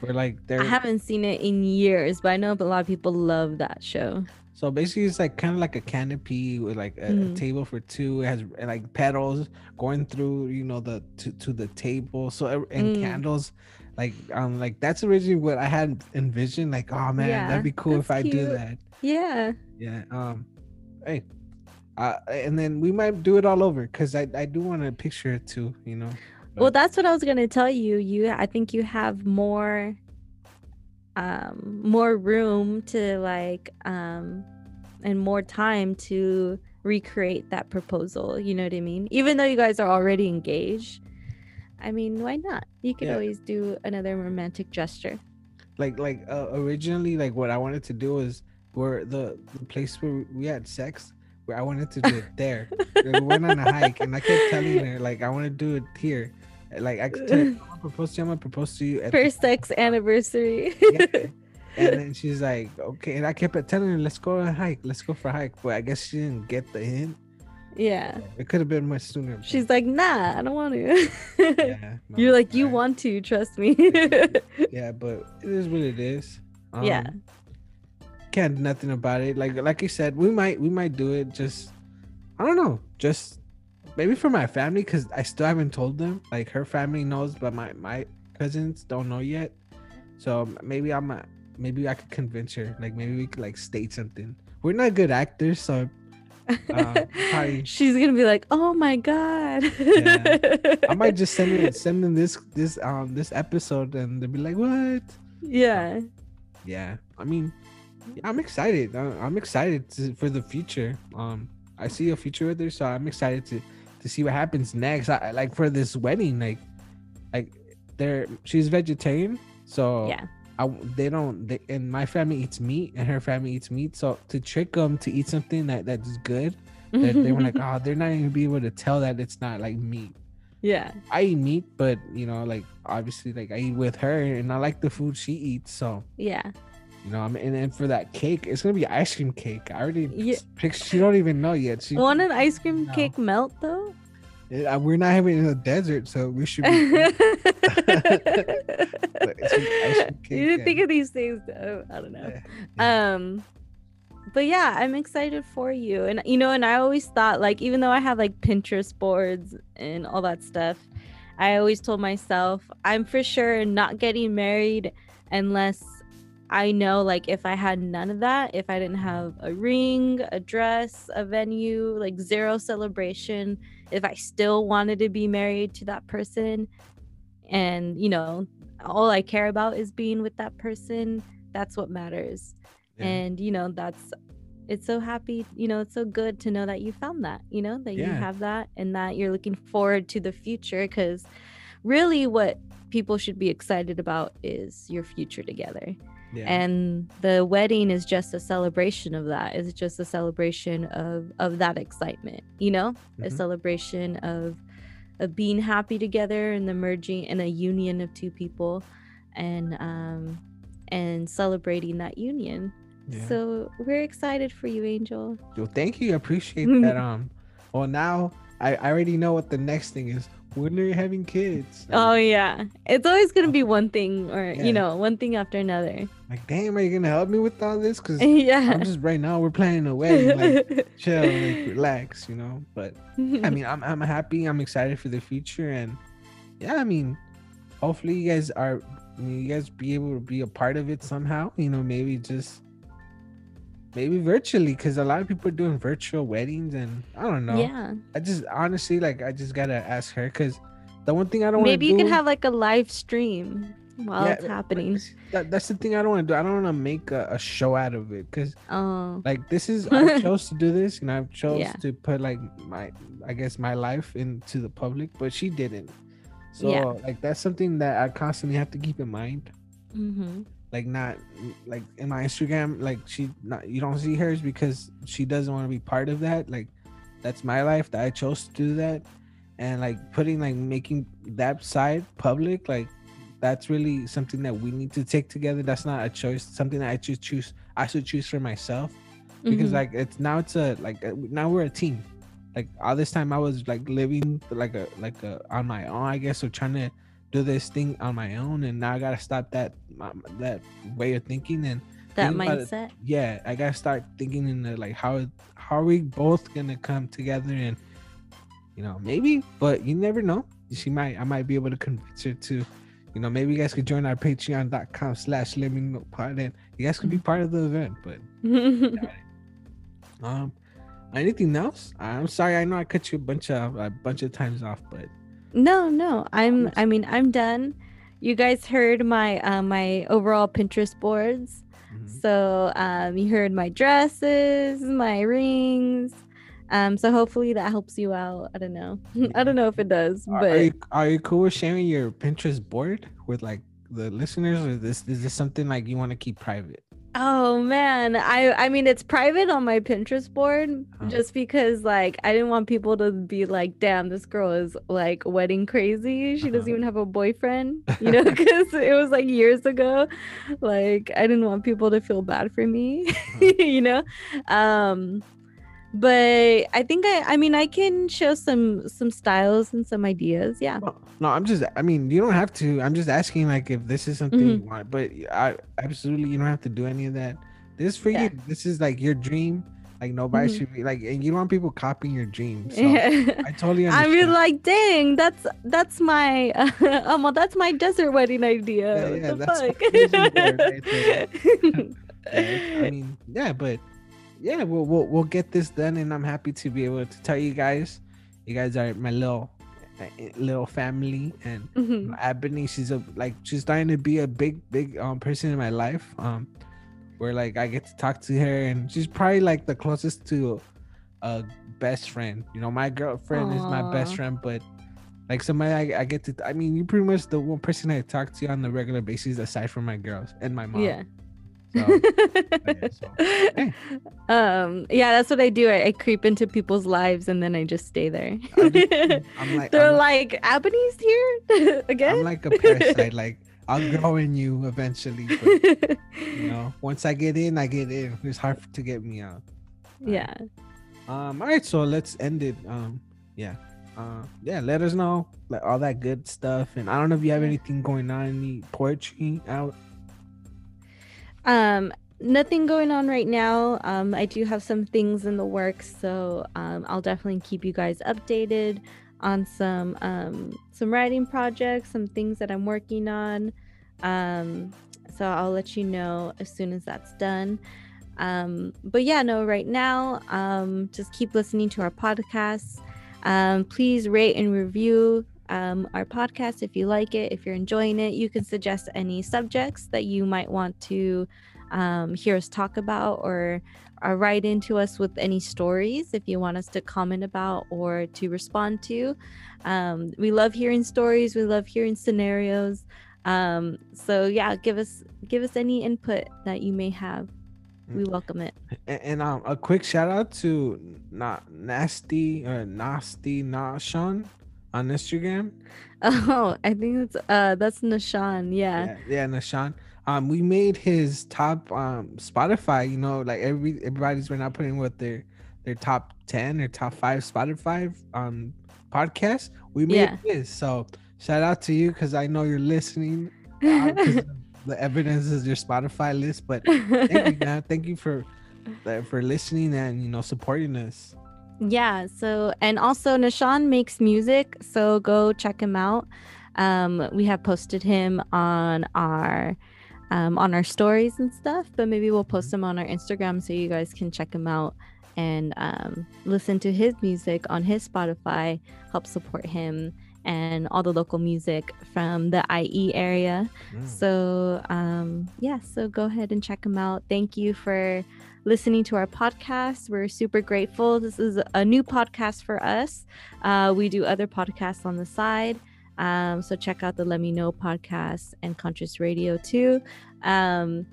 Speaker 2: Where like
Speaker 1: I haven't seen it in years, but I know a lot of people love that show.
Speaker 2: So basically, it's like kind of like a canopy with like a, mm. a, table for two. It has like petals going through, you know, the to, to the table. So and mm. candles, like um, like that's originally what I had envisioned. Like, oh man, yeah, that'd be cool if I do that.
Speaker 1: Yeah.
Speaker 2: Yeah. Um. Hey. Uh, and then we might do it all over because I, I do want a picture it too, you know.
Speaker 1: But... Well, that's what I was gonna tell you. You, I think you have more um more room to like um and more time to recreate that proposal you know what i mean even though you guys are already engaged i mean why not you could yeah. always do another romantic gesture
Speaker 2: like like uh, originally like what i wanted to do is where the, the place where we had sex i wanted to do it there we went on a hike and i kept telling her like i want to do it here like I could tell her, I'm propose to you, I'm gonna propose to you
Speaker 1: at first sex anniversary.
Speaker 2: yeah. And then she's like, okay. And I kept telling her, let's go on a hike, let's go for a hike. But I guess she didn't get the hint.
Speaker 1: Yeah.
Speaker 2: It could have been much sooner.
Speaker 1: But... She's like, nah, I don't want to. yeah, no, You're like, you want to, trust me.
Speaker 2: yeah, but it is what it is.
Speaker 1: Um, yeah.
Speaker 2: Can't do nothing about it. Like like I said, we might we might do it just I don't know. Just maybe for my family because I still haven't told them. Like her family knows, but my my cousins don't know yet. So maybe I'm a, maybe I could convince her. Like maybe we could like state something. We're not good actors, so
Speaker 1: uh, probably, she's gonna be like, "Oh my god!"
Speaker 2: yeah. I might just send her send them this this um this episode, and they'll be like, "What?"
Speaker 1: Yeah.
Speaker 2: Yeah. I mean, I'm excited. I'm excited to, for the future. Um, I see a future with her, so I'm excited to to see what happens next. I like for this wedding, like like there she's vegetarian, so
Speaker 1: yeah.
Speaker 2: I, they don't they, and my family eats meat and her family eats meat so to trick them to eat something that that's good they were like oh they're not gonna be able to tell that it's not like meat
Speaker 1: Yeah.
Speaker 2: I eat meat, but you know, like obviously, like I eat with her, and I like the food she eats. So
Speaker 1: Yeah.
Speaker 2: You know, I'm and then for that cake, it's gonna be ice cream cake. I already
Speaker 1: Yeah.
Speaker 2: picked. She don't even know yet. She
Speaker 1: Want an ice cream
Speaker 2: No.
Speaker 1: cake melt though?
Speaker 2: Uh, we're not having it in the desert, so we should. Be, good. But it's an ice cream cake
Speaker 1: you didn't think of these things though. I don't know.
Speaker 2: Yeah.
Speaker 1: Um but yeah, I'm excited for you. And you know, and I always thought like even though I have like Pinterest boards and all that stuff, I always told myself I'm for sure not getting married unless I know like if I had none of that, if I didn't have a ring, a dress, a venue, like zero celebration, if I still wanted to be married to that person and you know, all I care about is being with that person, that's what matters.
Speaker 2: Yeah.
Speaker 1: and you know that's it's so happy you know it's so good to know that you found that you know that you have that and that you're looking forward to the future because really what people should be excited about is your future together
Speaker 2: yeah.
Speaker 1: and the wedding is just a celebration of that it's just a celebration of of that excitement you know a
Speaker 2: Mhm.
Speaker 1: celebration of of being happy together and the merging and a union of two people and um and celebrating that union
Speaker 2: yeah.
Speaker 1: so we're excited for you angel
Speaker 2: Well, thank you. I appreciate that. Um, well, now I, I already know what the next thing is. When are you having kids?
Speaker 1: oh yeah it's always gonna be one thing or
Speaker 2: Yeah.
Speaker 1: you know one thing after another
Speaker 2: Like, damn, are you gonna help me with all this? Cause
Speaker 1: yeah
Speaker 2: I'm just right now we're planning a wedding. Like, chill, like, relax, you know. But I mean, I'm I'm happy. I'm excited for the future, and yeah, I mean, hopefully you guys are you guys be able to be a part of it somehow. You know, maybe just maybe virtually, because a lot of people are doing virtual weddings, and I don't know.
Speaker 1: yeah
Speaker 2: I just honestly like I just gotta ask her because the one thing I don't
Speaker 1: maybe you
Speaker 2: do-
Speaker 1: have like a live stream while
Speaker 2: Yeah,
Speaker 1: it's happening
Speaker 2: That, that's the thing I don't want to do. I don't want to make a, a show out of it because
Speaker 1: oh
Speaker 2: like this is I chose to do this and I chose
Speaker 1: Yeah.
Speaker 2: to put like my I guess my life into the public, but she didn't. So
Speaker 1: Yeah.
Speaker 2: like that's something that I constantly have to keep in mind.
Speaker 1: hmm
Speaker 2: Like not like in my Instagram, like she not you don't see hers because she doesn't want to be part of that. Like that's my life that I chose to do that, and like putting like making that side public, like that's really something that we need to take together. That's not a choice. Something that I should choose. I should choose for myself because
Speaker 1: Mhm.
Speaker 2: like it's now it's a like uh, now we're a team. Like all this time I was like living like a like a on my own, I guess, or trying to do this thing on my own, and now I gotta stop that that way of thinking and
Speaker 1: that
Speaker 2: about it.
Speaker 1: mindset
Speaker 2: yeah, I gotta start thinking in the like how how are we both gonna come together and you know maybe, but you never know. She might I might be able to convince her to, you know, maybe you guys could join our Patreon.com slash let living part and you guys could be part of the event. But um, anything else? I'm sorry, I know I cut you a bunch of a bunch of times off, but
Speaker 1: No, no. I'm. I mean, I'm done. You guys heard my uh, my overall Pinterest boards.
Speaker 2: mhm.
Speaker 1: So, um you heard my dresses, my rings. Um so hopefully that helps you out. I don't know. I don't know if it does,
Speaker 2: Are,
Speaker 1: but
Speaker 2: are you are you cool with sharing your Pinterest board with like the listeners, or this is this something like you want to keep private?
Speaker 1: Oh man, I I mean it's private on my Pinterest board
Speaker 2: Uh-huh.
Speaker 1: just because like I didn't want people to be like, "Damn, this girl is like wedding crazy. She doesn't
Speaker 2: Uh-huh.
Speaker 1: even have a boyfriend." You know, cuz it was like years ago. Like I didn't want people to feel bad for me,
Speaker 2: Uh-huh.
Speaker 1: you know. Um but I think I I mean I can show some some styles and some ideas. Yeah.
Speaker 2: No, no, I'm just. I mean, you don't have to. I'm just asking, like, if this is something
Speaker 1: Mm-hmm.
Speaker 2: you want. But I absolutely, you don't have to do any of that. This is for
Speaker 1: Yeah.
Speaker 2: you. This is like your dream. Like nobody
Speaker 1: Mhm.
Speaker 2: should be like, and you don't want people copying your dreams. So
Speaker 1: Yeah.
Speaker 2: I totally
Speaker 1: I
Speaker 2: understand.
Speaker 1: mean, like, dang, that's that's my um, well, that's my desert wedding idea.
Speaker 2: Yeah, yeah,
Speaker 1: the
Speaker 2: that's
Speaker 1: fuck?
Speaker 2: right Yeah, I mean, yeah, but yeah, we'll, we'll we'll get this done, and I'm happy to be able to tell you guys. You guys are my little uh, little family, and
Speaker 1: Mhm.
Speaker 2: Ebony, she's a like she's starting to be a big, big um person in my life. Um, where like I get to talk to her, and she's probably like the closest to a best friend. You know, my girlfriend is my best friend, but like somebody I, I get to. I mean, you're pretty much the one person I talk to on the regular basis, aside from my girls and my mom.
Speaker 1: yeah. So, yeah, so, hey. Um, yeah, that's what I do. I, I, creep into people's lives and then I just stay there. I'm like, they're I'm like, Ebony's here again.
Speaker 2: I'm like a parasite. like I'll grow in you eventually. But, you know, once I get in, I get in. It's hard to get me out.
Speaker 1: Yeah.
Speaker 2: Um. All right. So let's end it. Um. Yeah. Uh. Yeah. Let us know like all that good stuff. And I don't know if you have anything going on, any poetry out.
Speaker 1: Um. Nothing going on right now. Um, I do have some things in the works, so um, I'll definitely keep you guys updated on some um, some writing projects, some things that I'm working on. Um, so I'll let you know as soon as that's done. Um, but yeah, no, right now, um, just keep listening to our podcasts. Um, please rate and review um, our podcast if you like it, if you're enjoying it. You can suggest any subjects that you might want to um, hear us talk about or uh, write into us with any stories if you want us to comment about or to respond to. Um, we love hearing stories. We love hearing scenarios. Um, so yeah, give us give us any input that you may have. We mm. welcome it.
Speaker 2: And, and um, a quick shout out to not nasty or nasty Nashan on Instagram.
Speaker 1: Oh, I think it's uh that's Nashan. Yeah.
Speaker 2: Yeah, yeah Nashan um we made his top um spotify you know like every everybody's right now putting what their their top 10 or top 5 spotify um podcast we made yeah. his so shout out to you because i know you're listening uh, the evidence is your spotify list but thank you man thank you for uh, for listening and you know supporting us
Speaker 1: yeah so and also Nishan makes music so go check him out um we have posted him on our um, on our stories and stuff, but maybe we'll post mm-hmm. them on our Instagram so you guys can check him out and um, listen to his music on his Spotify, help support him and all the local music from the IE area. Mm. So, um, yeah, so go ahead and check him out. Thank you for listening to our podcast. We're super grateful. This is a new podcast for us. Uh, we do other podcasts on the side. Um, so check out the Let Me Know podcast and Conscious Radio too. Um,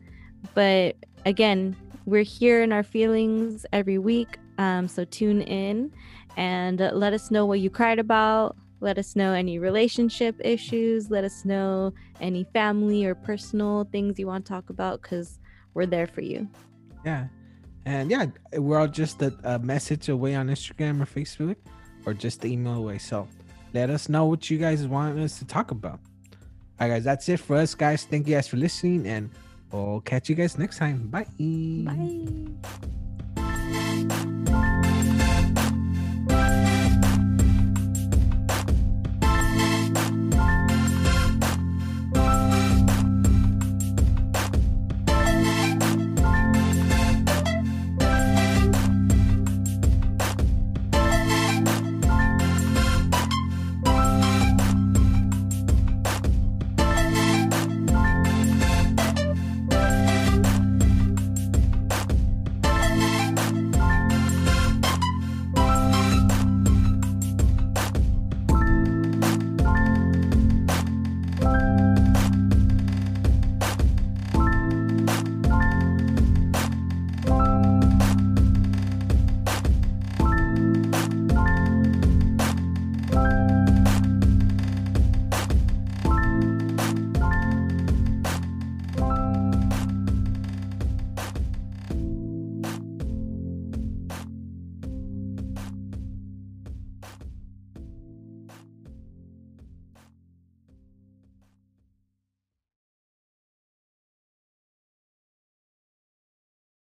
Speaker 1: but again, we're here in our feelings every week. Um, so tune in and let us know what you cried about. Let us know any relationship issues. Let us know any family or personal things you want to talk about because we're there for you.
Speaker 2: Yeah. And yeah, we're all just a, a message away on Instagram or Facebook or just email away. So let us know what you guys want us to talk about. All right, guys, that's it for us, guys. Thank you guys for listening, and we'll catch you guys next time. Bye.
Speaker 1: Bye.